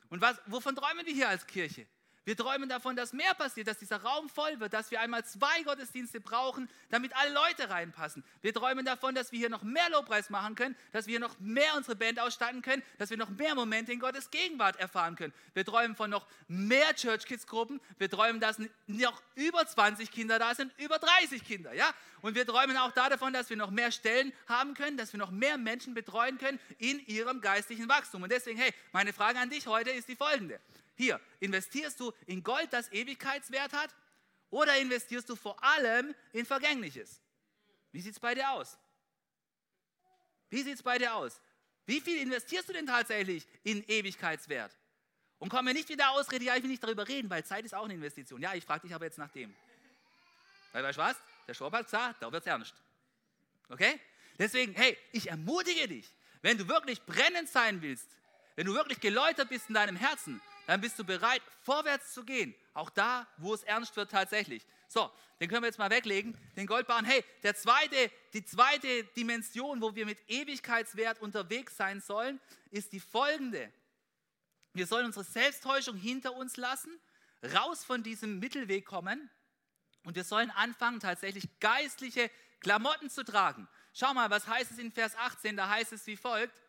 Und was, wovon träumen wir hier als Kirche? Wir träumen davon, dass mehr passiert, dass dieser Raum voll wird, dass wir einmal zwei Gottesdienste brauchen, damit alle Leute reinpassen. Wir träumen davon, dass wir hier noch mehr Lobpreis machen können, dass wir hier noch mehr unsere Band ausstatten können, dass wir noch mehr Momente in Gottes Gegenwart erfahren können. Wir träumen von noch mehr Church Kids Gruppen. Wir träumen, dass noch über 20 Kinder da sind, über 30 Kinder, ja? Und wir träumen auch davon, dass wir noch mehr Stellen haben können, dass wir noch mehr Menschen betreuen können in ihrem geistlichen Wachstum. Und deswegen, hey, meine Frage an dich heute ist die folgende. Hier, investierst du in Gold, das Ewigkeitswert hat? Oder investierst du vor allem in Vergängliches? Wie sieht es bei dir aus? Wie sieht es bei dir aus? Wie viel investierst du denn tatsächlich in Ewigkeitswert? Und komm mir nicht wieder Ausrede, ja, ich will nicht darüber reden, weil Zeit ist auch eine Investition. Ja, ich frage dich aber jetzt nach dem. Weil, weißt du was? Der Schwab hat gesagt, da wird es ernst. Okay? Deswegen, hey, ich ermutige dich, wenn du wirklich brennend sein willst, wenn du wirklich geläutert bist in deinem Herzen, dann bist du bereit, vorwärts zu gehen. Auch da, wo es ernst wird tatsächlich. So, den können wir jetzt mal weglegen, den Goldbarren. Hey, der zweite, die zweite Dimension, wo wir mit Ewigkeitswert unterwegs sein sollen, ist die folgende. Wir sollen unsere Selbsttäuschung hinter uns lassen, raus von diesem Mittelweg kommen und wir sollen anfangen, tatsächlich geistliche Klamotten zu tragen. Schau mal, was heißt es in Vers 18? Da heißt es wie folgt.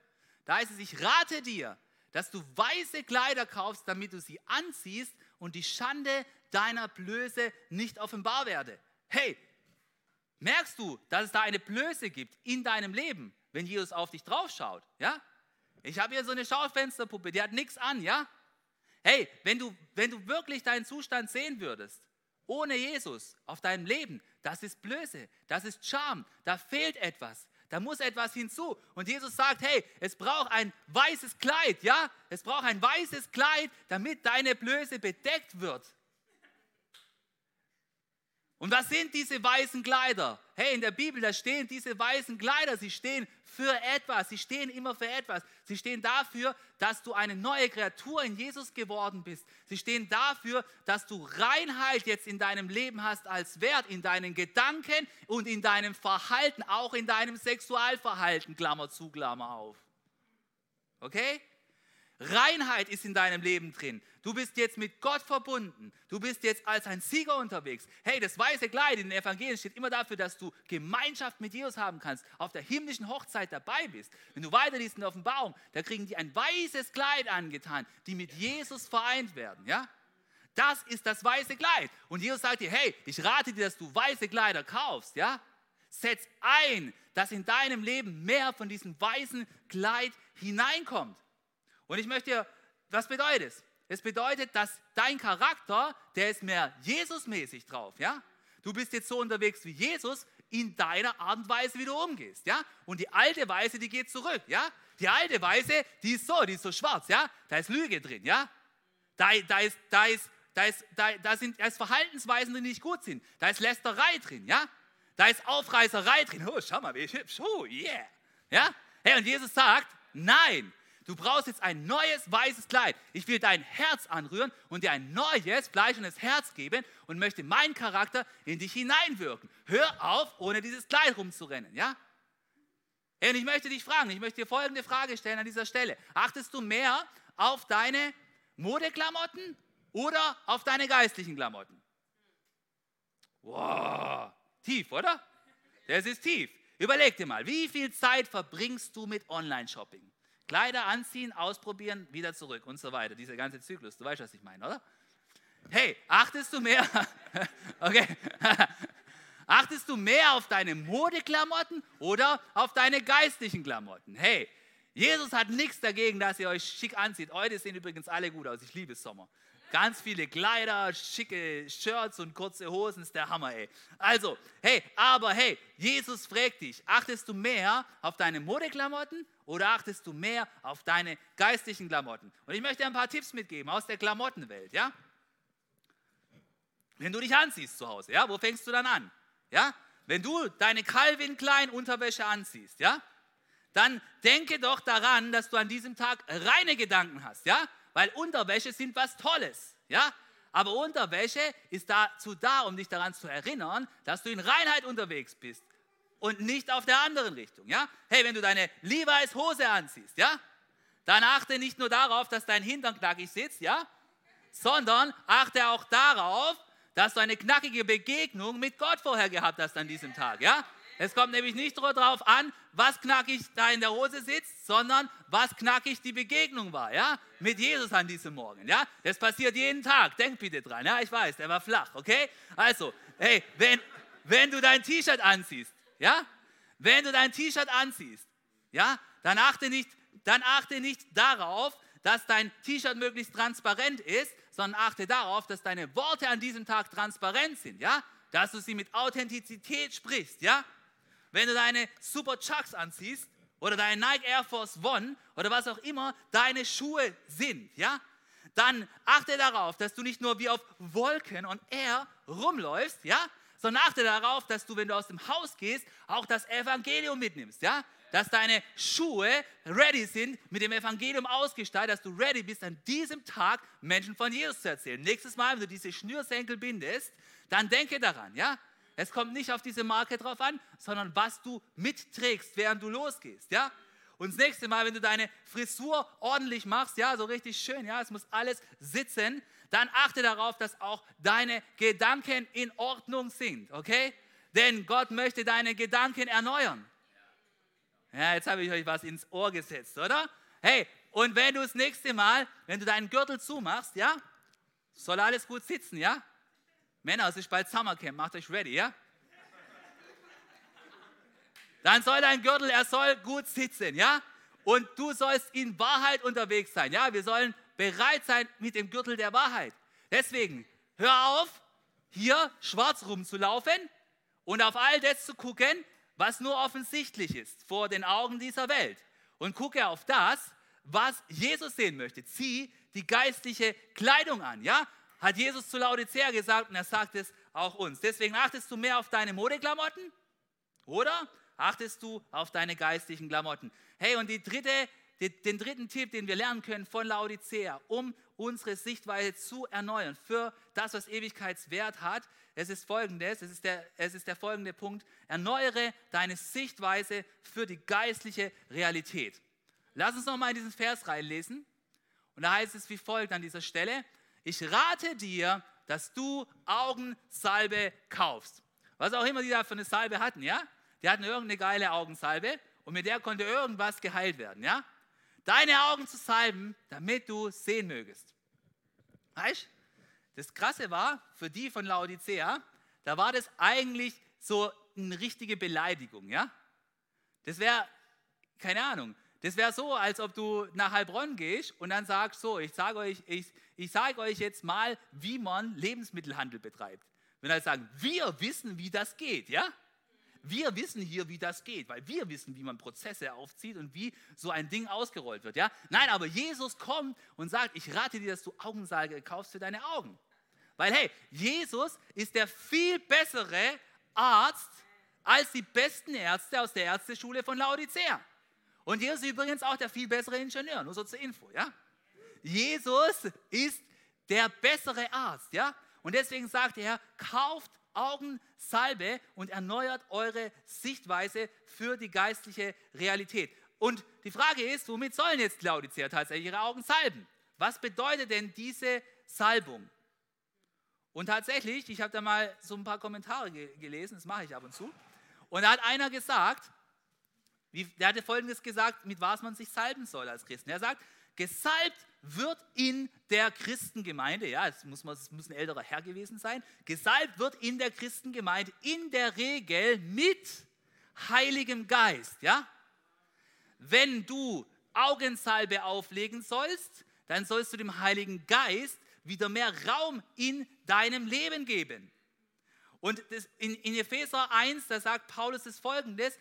Da heißt es, ich rate dir, dass du weiße Kleider kaufst, damit du sie anziehst und die Schande deiner Blöße nicht offenbar werde. Hey, merkst du, dass es da eine Blöße gibt in deinem Leben, wenn Jesus auf dich draufschaut? Ja? Ich habe hier so eine Schaufensterpuppe, die hat nichts an, ja? Hey, wenn du, wenn du wirklich deinen Zustand sehen würdest, ohne Jesus auf deinem Leben, das ist Blöße, das ist Scham, da fehlt etwas. Da muss etwas hinzu. Und Jesus sagt, hey, es braucht ein weißes Kleid, ja? Es braucht ein weißes Kleid, damit deine Blöße bedeckt wird. Und was sind diese weißen Kleider? Hey, in der Bibel, da stehen diese weißen Kleider, sie stehen für etwas, sie stehen immer für etwas. Sie stehen dafür, dass du eine neue Kreatur in Jesus geworden bist. Sie stehen dafür, dass du Reinheit jetzt in deinem Leben hast als Wert, in deinen Gedanken und in deinem Verhalten, auch in deinem Sexualverhalten, Klammer zu, Klammer auf. Okay? Reinheit ist in deinem Leben drin. Du bist jetzt mit Gott verbunden. Du bist jetzt als ein Sieger unterwegs. Hey, das weiße Kleid in den Evangelien steht immer dafür, dass du Gemeinschaft mit Jesus haben kannst, auf der himmlischen Hochzeit dabei bist. Wenn du weiterliest in der Offenbarung, da kriegen die ein weißes Kleid angetan, die mit Jesus vereint werden. Ja? Das ist das weiße Kleid. Und Jesus sagt dir, hey, ich rate dir, dass du weiße Kleider kaufst. Ja? Setz ein, dass in deinem Leben mehr von diesem weißen Kleid hineinkommt. Und ich möchte dir, was bedeutet es? Es bedeutet, dass dein Charakter, der ist mehr Jesusmäßig drauf, ja? Du bist jetzt so unterwegs wie Jesus in deiner Art und Weise, wie du umgehst, ja? Und die alte Weise, die geht zurück, ja? Die alte Weise, die ist so, die ist so schwarz, ja? Da ist Lüge drin, ja? Da, da, ist, da, ist, da, ist, da, da sind da ist Verhaltensweisen die nicht gut sind. Da ist Lästerei drin, ja? Da ist Aufreißerei drin. Oh, schau mal, wie hübsch. Oh, yeah. Ja? Hey, und Jesus sagt, nein, du brauchst jetzt ein neues weißes Kleid. Ich will dein Herz anrühren und dir ein neues, fleischendes Herz geben und möchte meinen Charakter in dich hineinwirken. Hör auf, ohne dieses Kleid rumzurennen, ja? Und ich möchte dich fragen, ich möchte dir folgende Frage stellen an dieser Stelle. Achtest du mehr auf deine Modeklamotten oder auf deine geistlichen Klamotten? Wow, tief, oder? Das ist tief. Überleg dir mal, wie viel Zeit verbringst du mit Online-Shopping? Kleider anziehen, ausprobieren, wieder zurück und so weiter. Dieser ganze Zyklus, du weißt, was ich meine, oder? Hey, achtest du mehr? [LAUGHS] okay. [LAUGHS] achtest du mehr auf deine Modeklamotten oder auf deine geistlichen Klamotten? Hey, Jesus hat nichts dagegen, dass ihr euch schick anzieht. Heute sehen übrigens alle gut aus. Ich liebe Sommer. Ganz viele Kleider, schicke Shirts und kurze Hosen, ist der Hammer, ey. Also, hey, aber hey, Jesus fragt dich, achtest du mehr auf deine Modeklamotten oder achtest du mehr auf deine geistlichen Klamotten? Und ich möchte dir ein paar Tipps mitgeben aus der Klamottenwelt, ja? Wenn du dich anziehst zu Hause, ja, wo fängst du dann an? Ja? Wenn du deine Calvin Klein Unterwäsche anziehst, ja? Dann denke doch daran, dass du an diesem Tag reine Gedanken hast, ja? Weil Unterwäsche sind was Tolles, ja? Aber Unterwäsche ist dazu da, um dich daran zu erinnern, dass du in Reinheit unterwegs bist und nicht auf der anderen Richtung, ja? Hey, wenn du deine Levi's Hose anziehst, ja? Dann achte nicht nur darauf, dass dein Hintern knackig sitzt, ja? Sondern achte auch darauf, dass du eine knackige Begegnung mit Gott vorher gehabt hast an diesem Tag, ja? Es kommt nämlich nicht darauf an, was knackig da in der Hose sitzt, sondern was knackig die Begegnung war, ja, mit Jesus an diesem Morgen, ja. Das passiert jeden Tag. Denk bitte dran, ja. Ich weiß, der war flach, okay. Also, hey, wenn wenn du dein T-Shirt anziehst, ja, wenn du dein T-Shirt anziehst, ja, dann achte nicht, dann achte nicht darauf, dass dein T-Shirt möglichst transparent ist, sondern achte darauf, dass deine Worte an diesem Tag transparent sind, ja, dass du sie mit Authentizität sprichst, ja. Wenn du deine Super Chucks anziehst oder deine Nike Air Force One oder was auch immer deine Schuhe sind, ja, dann achte darauf, dass du nicht nur wie auf Wolken und Air rumläufst, ja, sondern achte darauf, dass du, wenn du aus dem Haus gehst, auch das Evangelium mitnimmst, ja, dass deine Schuhe ready sind, mit dem Evangelium ausgestattet, dass du ready bist, an diesem Tag Menschen von Jesus zu erzählen. Nächstes Mal, wenn du diese Schnürsenkel bindest, dann denke daran, ja, es kommt nicht auf diese Marke drauf an, sondern was du mitträgst, während du losgehst, ja? Und das nächste Mal, wenn du deine Frisur ordentlich machst, ja, so richtig schön, ja, es muss alles sitzen, dann achte darauf, dass auch deine Gedanken in Ordnung sind, okay? Denn Gott möchte deine Gedanken erneuern. Ja, jetzt habe ich euch was ins Ohr gesetzt, oder? Hey, und wenn du das nächste Mal, wenn du deinen Gürtel zumachst, ja, soll alles gut sitzen, ja? Männer, es ist bald Summercamp, macht euch ready, ja? Dann soll dein Gürtel, er soll gut sitzen, ja? Und du sollst in Wahrheit unterwegs sein, ja? Wir sollen bereit sein mit dem Gürtel der Wahrheit. Deswegen, hör auf, hier schwarz rumzulaufen und auf all das zu gucken, was nur offensichtlich ist vor den Augen dieser Welt. Und gucke auf das, was Jesus sehen möchte. Zieh die geistliche Kleidung an, ja? hat Jesus zu Laodicea gesagt und er sagt es auch uns. Deswegen achtest du mehr auf deine Modeklamotten oder achtest du auf deine geistlichen Klamotten? Hey, und die dritte, den dritten Tipp, den wir lernen können von Laodicea, um unsere Sichtweise zu erneuern für das, was Ewigkeitswert hat, es ist folgendes, es ist der, es ist der folgende Punkt, erneuere deine Sichtweise für die geistliche Realität. Lass uns nochmal in diesen Vers reinlesen. Und da heißt es wie folgt an dieser Stelle, ich rate dir, dass du Augensalbe kaufst. Was auch immer die da für eine Salbe hatten, ja? Die hatten irgendeine geile Augensalbe und mit der konnte irgendwas geheilt werden, ja? Deine Augen zu salben, damit du sehen mögest. Weißt Das Krasse war, für die von Laodicea, da war das eigentlich so eine richtige Beleidigung, ja? Das wäre, keine Ahnung, das wäre so, als ob du nach Heilbronn gehst und dann sagst, so, ich sage euch, ich, ich sage euch jetzt mal, wie man Lebensmittelhandel betreibt. Wenn er sagen, wir wissen, wie das geht, ja? Wir wissen hier, wie das geht, weil wir wissen, wie man Prozesse aufzieht und wie so ein Ding ausgerollt wird, ja? Nein, aber Jesus kommt und sagt, ich rate dir, dass du Augensalge kaufst für deine Augen. Weil hey, Jesus ist der viel bessere Arzt als die besten Ärzte aus der Ärzteschule von Laodicea. Und Jesus ist übrigens auch der viel bessere Ingenieur, nur so zur Info, ja? Jesus ist der bessere Arzt, ja? Und deswegen sagt er, kauft Augensalbe und erneuert eure Sichtweise für die geistliche Realität. Und die Frage ist, womit sollen jetzt Laodicea tatsächlich ihre Augen salben? Was bedeutet denn diese Salbung? Und tatsächlich, ich habe da mal so ein paar Kommentare ge gelesen, das mache ich ab und zu. Und da hat einer gesagt, wie, der hatte folgendes gesagt, mit was man sich salben soll als Christen. Er sagt, gesalbt wird in der Christengemeinde, ja, es muss, muss ein älterer Herr gewesen sein, gesalbt wird in der Christengemeinde in der Regel mit Heiligem Geist, ja. Wenn du Augensalbe auflegen sollst, dann sollst du dem Heiligen Geist wieder mehr Raum in deinem Leben geben. Und in, in Epheser 1, da sagt Paulus das folgendes,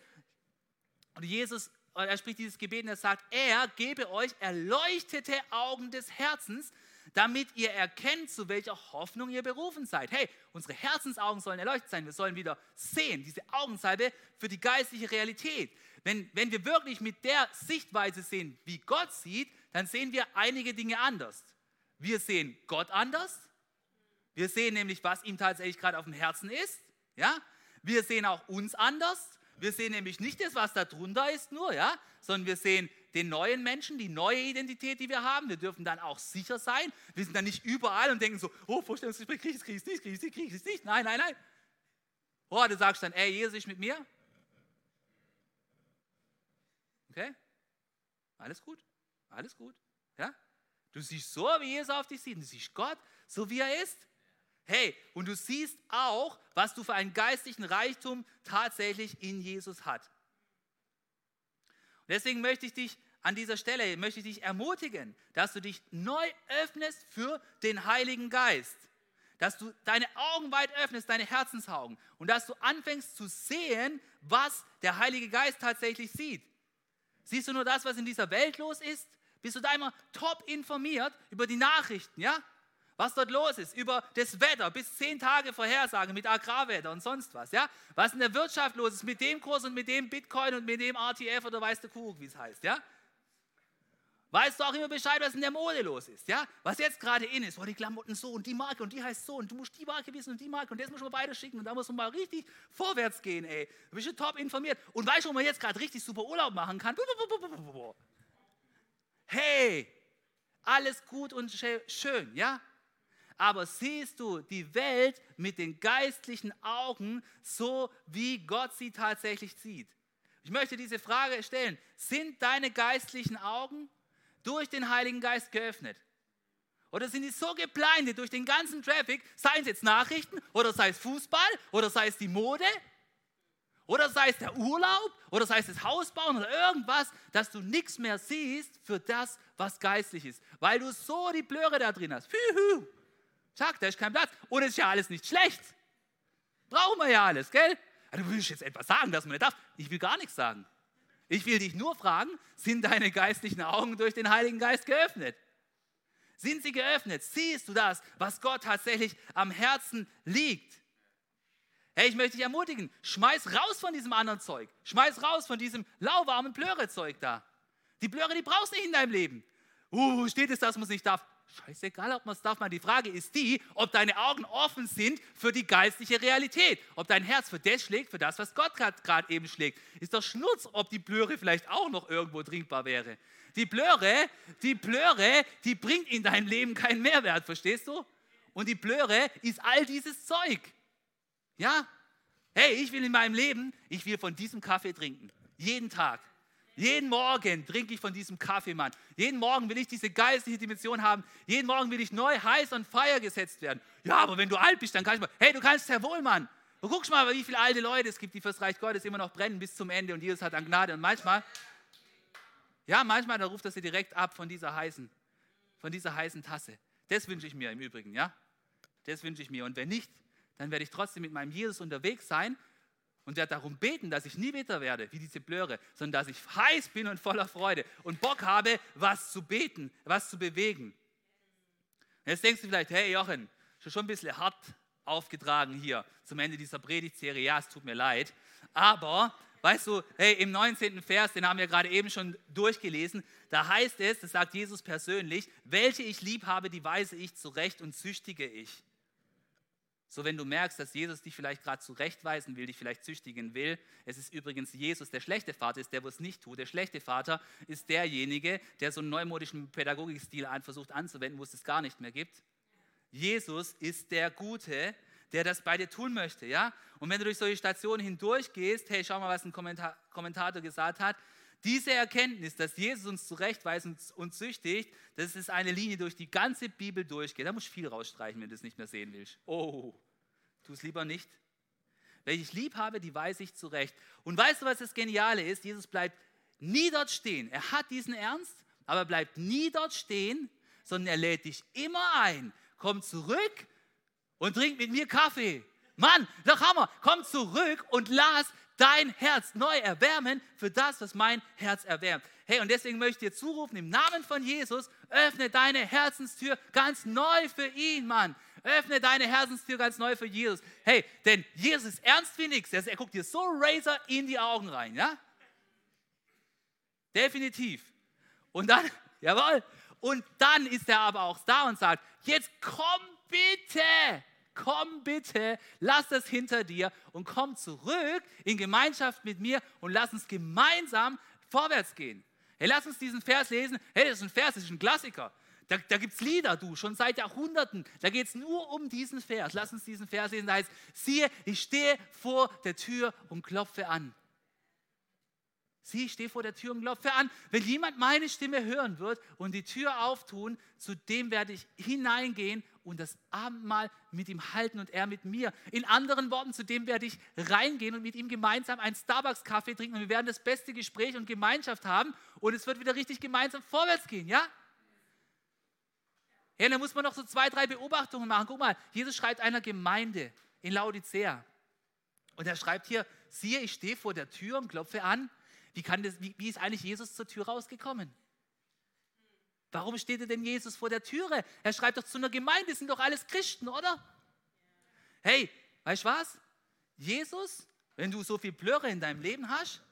und Jesus, er spricht dieses Gebet und er sagt, er gebe euch erleuchtete Augen des Herzens, damit ihr erkennt, zu welcher Hoffnung ihr berufen seid. Hey, unsere Herzensaugen sollen erleuchtet sein. Wir sollen wieder sehen, diese Augensalbe für die geistliche Realität. Wenn, wenn wir wirklich mit der Sichtweise sehen, wie Gott sieht, dann sehen wir einige Dinge anders. Wir sehen Gott anders. Wir sehen nämlich, was ihm tatsächlich gerade auf dem Herzen ist. Ja? Wir sehen auch uns anders. Wir sehen nämlich nicht das, was da drunter ist, nur, ja, sondern wir sehen den neuen Menschen, die neue Identität, die wir haben. Wir dürfen dann auch sicher sein. Wir sind dann nicht überall und denken so, oh, Vorstellungsgespräch, kriege ich es, kriege ich es nicht, kriege ich es nicht, kriege ich nicht. Nein, nein, nein. Oh, du sagst dann, ey, Jesus ist mit mir. Okay? Alles gut, alles gut. Ja? Du siehst so, wie Jesus auf dich sieht. Du siehst Gott, so wie er ist. Hey, und du siehst auch, was du für einen geistlichen Reichtum tatsächlich in Jesus hat. Und deswegen möchte ich dich an dieser Stelle, möchte ich dich ermutigen, dass du dich neu öffnest für den Heiligen Geist. Dass du deine Augen weit öffnest, deine Herzensaugen. Und dass du anfängst zu sehen, was der Heilige Geist tatsächlich sieht. Siehst du nur das, was in dieser Welt los ist? Bist du da immer top informiert über die Nachrichten, ja? Was dort los ist, über das Wetter, bis zehn Tage Vorhersage mit Agrarwetter und sonst was, ja? Was in der Wirtschaft los ist mit dem Kurs und mit dem Bitcoin und mit dem RTF oder weiß der Kuckuck, wie es heißt, ja? Weißt du auch immer Bescheid, was in der Mode los ist, ja? Was jetzt gerade in ist, oh, die Klamotten so und die Marke und die heißt so und du musst die Marke wissen und die Marke und das muss man beide schicken und da muss man mal richtig vorwärts gehen, ey. Du bist schon top informiert und weißt du, wo man jetzt gerade richtig super Urlaub machen kann? Hey, alles gut und schön, ja? Aber siehst du die Welt mit den geistlichen Augen so, wie Gott sie tatsächlich sieht? Ich möchte diese Frage stellen. Sind deine geistlichen Augen durch den Heiligen Geist geöffnet? Oder sind die so geblendet durch den ganzen Traffic, sei es jetzt Nachrichten oder sei es Fußball oder sei es die Mode oder sei es der Urlaub oder sei es das Haus bauen oder irgendwas, dass du nichts mehr siehst für das, was geistlich ist, weil du so die Blöre da drin hast. Hü, Zack, da ist kein Platz. Und es ist ja alles nicht schlecht. Brauchen wir ja alles, gell? Also, du willst jetzt etwas sagen, dass man nicht darf. Ich will gar nichts sagen. Ich will dich nur fragen, sind deine geistlichen Augen durch den Heiligen Geist geöffnet? Sind sie geöffnet? Siehst du das, was Gott tatsächlich am Herzen liegt? Hey, ich möchte dich ermutigen, schmeiß raus von diesem anderen Zeug. Schmeiß raus von diesem lauwarmen Blöre-Zeug da. Die Blöre, die brauchst du nicht in deinem Leben. Uh, steht es, dass man es nicht darf? Scheißegal, ob man es darf. Man. Die Frage ist die, ob deine Augen offen sind für die geistliche Realität. Ob dein Herz für das schlägt, für das, was Gott gerade eben schlägt. Ist doch Schnurz, ob die Blöre vielleicht auch noch irgendwo trinkbar wäre. Die Blöre, die Blöre, die bringt in deinem Leben keinen Mehrwert, verstehst du? Und die Blöre ist all dieses Zeug. Ja? Hey, ich will in meinem Leben, ich will von diesem Kaffee trinken. Jeden Tag. Jeden Morgen trinke ich von diesem Kaffee, Mann. Jeden Morgen will ich diese geistliche Dimension haben. Jeden Morgen will ich neu heiß und feier gesetzt werden. Ja, aber wenn du alt bist, dann kann ich mal. Hey, du kannst ja wohl, Mann. Und guck mal, wie viele alte Leute es gibt, die fürs Reich Gottes immer noch brennen bis zum Ende und Jesus hat an Gnade. Und manchmal, ja, manchmal, da ruft er sie direkt ab von dieser heißen, von dieser heißen Tasse. Das wünsche ich mir im Übrigen, ja. Das wünsche ich mir. Und wenn nicht, dann werde ich trotzdem mit meinem Jesus unterwegs sein und werde darum beten, dass ich nie bitter werde, wie diese Blöre, sondern dass ich heiß bin und voller Freude und Bock habe, was zu beten, was zu bewegen. Jetzt denkst du vielleicht, hey Jochen, schon ein bisschen hart aufgetragen hier zum Ende dieser Predigtserie. Ja, es tut mir leid. Aber, weißt du, hey, im 19. Vers, den haben wir gerade eben schon durchgelesen, da heißt es, das sagt Jesus persönlich, welche ich lieb habe, die weise ich zurecht und züchtige ich. So, wenn du merkst, dass Jesus dich vielleicht gerade zurechtweisen will, dich vielleicht züchtigen will, es ist übrigens Jesus, der schlechte Vater ist, der wo es nicht tut. Der schlechte Vater ist derjenige, der so einen neumodischen Pädagogikstil versucht anzuwenden, wo es es gar nicht mehr gibt. Jesus ist der Gute, der das bei dir tun möchte, ja? Und wenn du durch solche Stationen hindurchgehst, hey, schau mal, was ein Kommentator gesagt hat, diese Erkenntnis, dass Jesus uns zurechtweist und züchtigt, das ist eine Linie, durch die ganze Bibel durchgeht. Da musst du viel rausstreichen, wenn du es nicht mehr sehen willst. Oh, tu es lieber nicht. Welche ich lieb habe, die weiß ich zurecht. Und weißt du, was das Geniale ist? Jesus bleibt nie dort stehen. Er hat diesen Ernst, aber bleibt nie dort stehen, sondern er lädt dich immer ein. Komm zurück und trink mit mir Kaffee. Mann, doch Hammer, komm zurück und lass dein Herz neu erwärmen für das, was mein Herz erwärmt. Hey, und deswegen möchte ich dir zurufen, im Namen von Jesus, öffne deine Herzenstür ganz neu für ihn, Mann. Öffne deine Herzenstür ganz neu für Jesus. Hey, denn Jesus ist ernst wie nichts. Er guckt dir so Razor in die Augen rein, ja? Definitiv. Und dann, [LAUGHS] jawohl, und dann ist er aber auch da und sagt, jetzt komm bitte komm bitte, lass das hinter dir und komm zurück in Gemeinschaft mit mir und lass uns gemeinsam vorwärts gehen. Hey, lass uns diesen Vers lesen. Hey, das ist ein Vers, das ist ein Klassiker. Da, da gibt es Lieder, du, schon seit Jahrhunderten. Da geht es nur um diesen Vers. Lass uns diesen Vers lesen. Da heißt, siehe, ich stehe vor der Tür und klopfe an. Sieh, ich stehe vor der Tür und klopfe an. Wenn jemand meine Stimme hören wird und die Tür auftun, zu dem werde ich hineingehen und das Abendmahl mit ihm halten und er mit mir. In anderen Worten, zu dem werde ich reingehen und mit ihm gemeinsam einen Starbucks-Kaffee trinken und wir werden das beste Gespräch und Gemeinschaft haben und es wird wieder richtig gemeinsam vorwärts gehen, ja? Ja, da muss man noch so zwei, drei Beobachtungen machen. Guck mal, Jesus schreibt einer Gemeinde in Laodicea. Und er schreibt hier, siehe, ich stehe vor der Tür und klopfe an. Wie, kann das, wie, wie ist eigentlich Jesus zur Tür rausgekommen? Warum steht denn Jesus vor der Türe? Er schreibt doch zu einer Gemeinde, sind doch alles Christen, oder? Hey, weißt du was? Jesus, wenn du so viel Blöre in deinem Leben hast,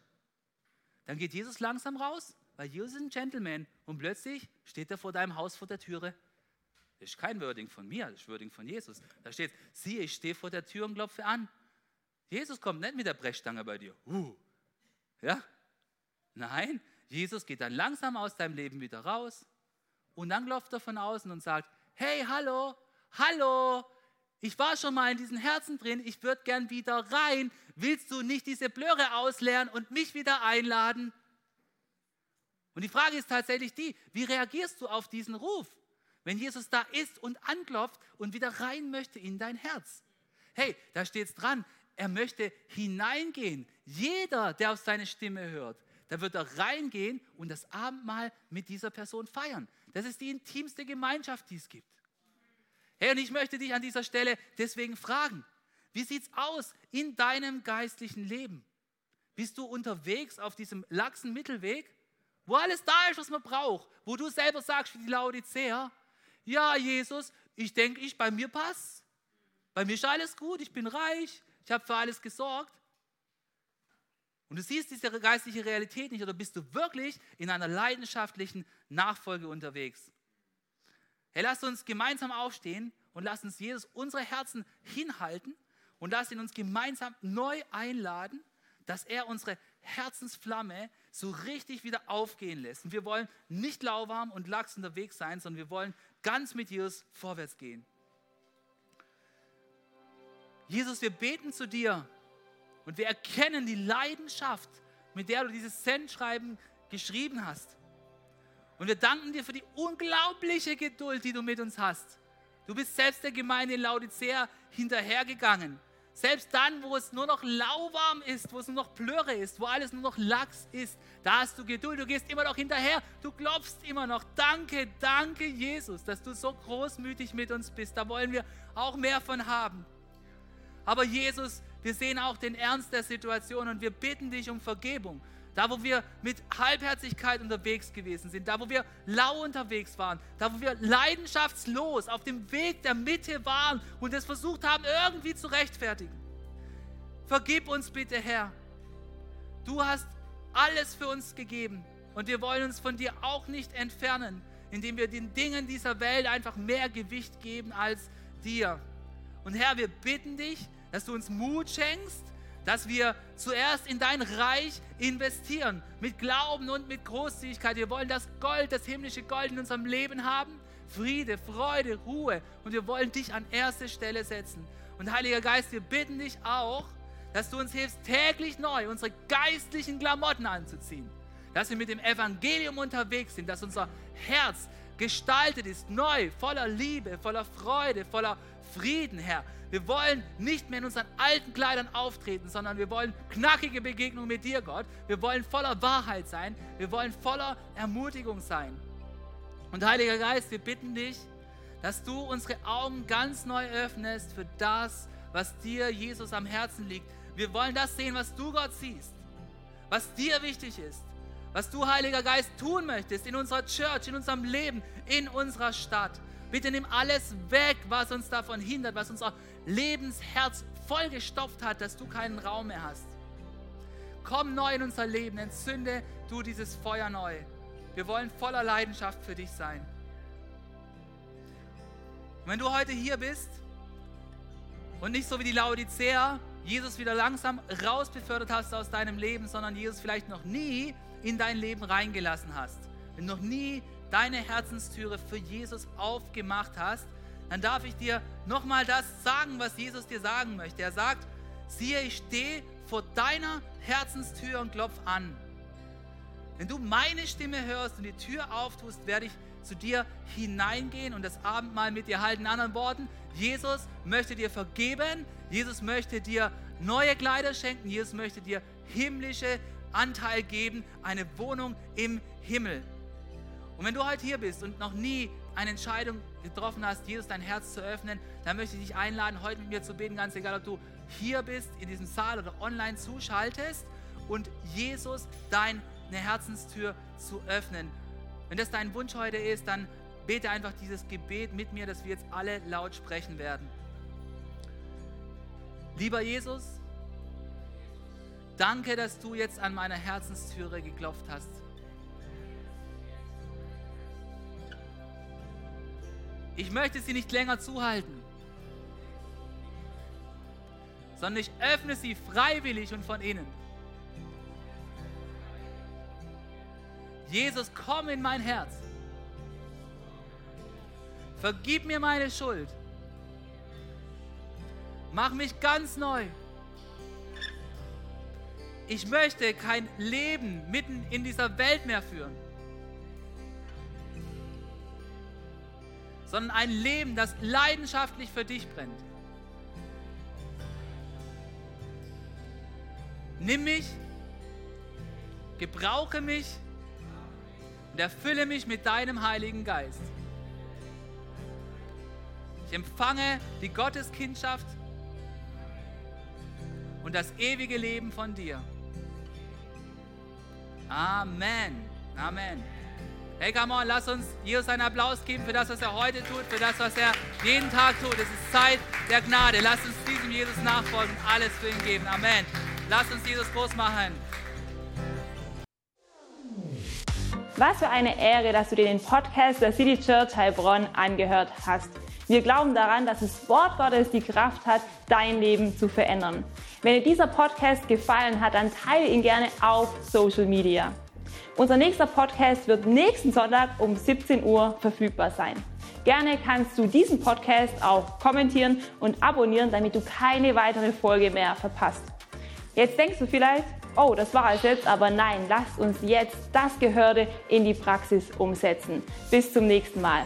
dann geht Jesus langsam raus, weil Jesus ist ein Gentleman und plötzlich steht er vor deinem Haus vor der Türe. Das ist kein Wording von mir, das ist Wording von Jesus. Da steht, siehe, ich stehe vor der Tür und klopfe an. Jesus kommt nicht mit der Brechstange bei dir. Uh. Ja? Nein, Jesus geht dann langsam aus deinem Leben wieder raus und dann klopft er von außen und sagt, hey, hallo, hallo, ich war schon mal in diesen Herzen drin, ich würde gern wieder rein. Willst du nicht diese Blöre ausleeren und mich wieder einladen? Und die Frage ist tatsächlich die, wie reagierst du auf diesen Ruf, wenn Jesus da ist und anklopft und wieder rein möchte in dein Herz? Hey, da steht es dran, er möchte hineingehen. Jeder, der auf seine Stimme hört, da wird er reingehen und das Abendmahl mit dieser Person feiern. Das ist die intimste Gemeinschaft, die es gibt. Hey, und ich möchte dich an dieser Stelle deswegen fragen, wie sieht es aus in deinem geistlichen Leben? Bist du unterwegs auf diesem laxen Mittelweg, wo alles da ist, was man braucht, wo du selber sagst wie die Laodicea, ja Jesus, ich denke, ich bei mir passe. Bei mir ist alles gut, ich bin reich, ich habe für alles gesorgt. Und du siehst diese geistliche Realität nicht oder bist du wirklich in einer leidenschaftlichen Nachfolge unterwegs? Hey, lass uns gemeinsam aufstehen und lass uns Jesus unsere Herzen hinhalten und lass ihn uns gemeinsam neu einladen, dass er unsere Herzensflamme so richtig wieder aufgehen lässt. Und wir wollen nicht lauwarm und lax unterwegs sein, sondern wir wollen ganz mit Jesus vorwärts gehen. Jesus, wir beten zu dir und wir erkennen die Leidenschaft, mit der du dieses Sendschreiben geschrieben hast. Und wir danken dir für die unglaubliche Geduld, die du mit uns hast. Du bist selbst der Gemeinde in Laodicea hinterhergegangen. Selbst dann, wo es nur noch lauwarm ist, wo es nur noch Plörre ist, wo alles nur noch Lachs ist, da hast du Geduld, du gehst immer noch hinterher, du klopfst immer noch. Danke, danke Jesus, dass du so großmütig mit uns bist. Da wollen wir auch mehr von haben. Aber Jesus, wir sehen auch den Ernst der Situation und wir bitten dich um Vergebung. Da, wo wir mit Halbherzigkeit unterwegs gewesen sind, da, wo wir lau unterwegs waren, da, wo wir leidenschaftslos auf dem Weg der Mitte waren und es versucht haben, irgendwie zu rechtfertigen. Vergib uns bitte, Herr. Du hast alles für uns gegeben und wir wollen uns von dir auch nicht entfernen, indem wir den Dingen dieser Welt einfach mehr Gewicht geben als dir. Und Herr, wir bitten dich, dass du uns Mut schenkst, dass wir zuerst in dein Reich investieren, mit Glauben und mit Großzügigkeit. Wir wollen das Gold, das himmlische Gold in unserem Leben haben, Friede, Freude, Ruhe und wir wollen dich an erste Stelle setzen. Und Heiliger Geist, wir bitten dich auch, dass du uns hilfst, täglich neu unsere geistlichen Klamotten anzuziehen, dass wir mit dem Evangelium unterwegs sind, dass unser Herz gestaltet ist, neu, voller Liebe, voller Freude, voller Frieden, Herr. Wir wollen nicht mehr in unseren alten Kleidern auftreten, sondern wir wollen knackige Begegnungen mit dir, Gott. Wir wollen voller Wahrheit sein. Wir wollen voller Ermutigung sein. Und Heiliger Geist, wir bitten dich, dass du unsere Augen ganz neu öffnest für das, was dir, Jesus, am Herzen liegt. Wir wollen das sehen, was du, Gott, siehst, was dir wichtig ist, was du, Heiliger Geist, tun möchtest in unserer Church, in unserem Leben, in unserer Stadt. Bitte nimm alles weg, was uns davon hindert, was unser Lebensherz vollgestopft hat, dass du keinen Raum mehr hast. Komm neu in unser Leben, entzünde du dieses Feuer neu. Wir wollen voller Leidenschaft für dich sein. Und wenn du heute hier bist und nicht so wie die Laodicea Jesus wieder langsam rausbefördert hast aus deinem Leben, sondern Jesus vielleicht noch nie in dein Leben reingelassen hast, wenn noch nie deine Herzenstüre für Jesus aufgemacht hast, dann darf ich dir nochmal das sagen, was Jesus dir sagen möchte. Er sagt, siehe, ich stehe vor deiner Herzenstür und klopf an. Wenn du meine Stimme hörst und die Tür auftust, werde ich zu dir hineingehen und das Abendmahl mit dir halten. In anderen Worten, Jesus möchte dir vergeben, Jesus möchte dir neue Kleider schenken, Jesus möchte dir himmlische Anteil geben, eine Wohnung im Himmel. Und wenn du heute hier bist und noch nie eine Entscheidung getroffen hast, Jesus dein Herz zu öffnen, dann möchte ich dich einladen, heute mit mir zu beten, ganz egal, ob du hier bist, in diesem Saal oder online zuschaltest und Jesus deine Herzenstür zu öffnen. Wenn das dein Wunsch heute ist, dann bete einfach dieses Gebet mit mir, dass wir jetzt alle laut sprechen werden. Lieber Jesus, danke, dass du jetzt an meiner Herzenstüre geklopft hast. Ich möchte sie nicht länger zuhalten, sondern ich öffne sie freiwillig und von innen. Jesus, komm in mein Herz. Vergib mir meine Schuld. Mach mich ganz neu. Ich möchte kein Leben mitten in dieser Welt mehr führen. Sondern ein Leben, das leidenschaftlich für dich brennt. Nimm mich, gebrauche mich und erfülle mich mit deinem Heiligen Geist. Ich empfange die Gotteskindschaft und das ewige Leben von dir. Amen. Amen. Hey, come on, lass uns Jesus einen Applaus geben für das, was er heute tut, für das, was er jeden Tag tut. Es ist Zeit der Gnade. Lass uns diesem Jesus nachfolgen und alles für ihn geben. Amen. Lass uns Jesus groß machen. Was für eine Ehre, dass du dir den Podcast der City Church Heilbronn angehört hast. Wir glauben daran, dass das Wort Gottes die Kraft hat, dein Leben zu verändern. Wenn dir dieser Podcast gefallen hat, dann teile ihn gerne auf Social Media. Unser nächster Podcast wird nächsten Sonntag um 17 Uhr verfügbar sein. Gerne kannst du diesen Podcast auch kommentieren und abonnieren, damit du keine weitere Folge mehr verpasst. Jetzt denkst du vielleicht, oh, das war es jetzt, aber nein, lasst uns jetzt das Gehörte in die Praxis umsetzen. Bis zum nächsten Mal.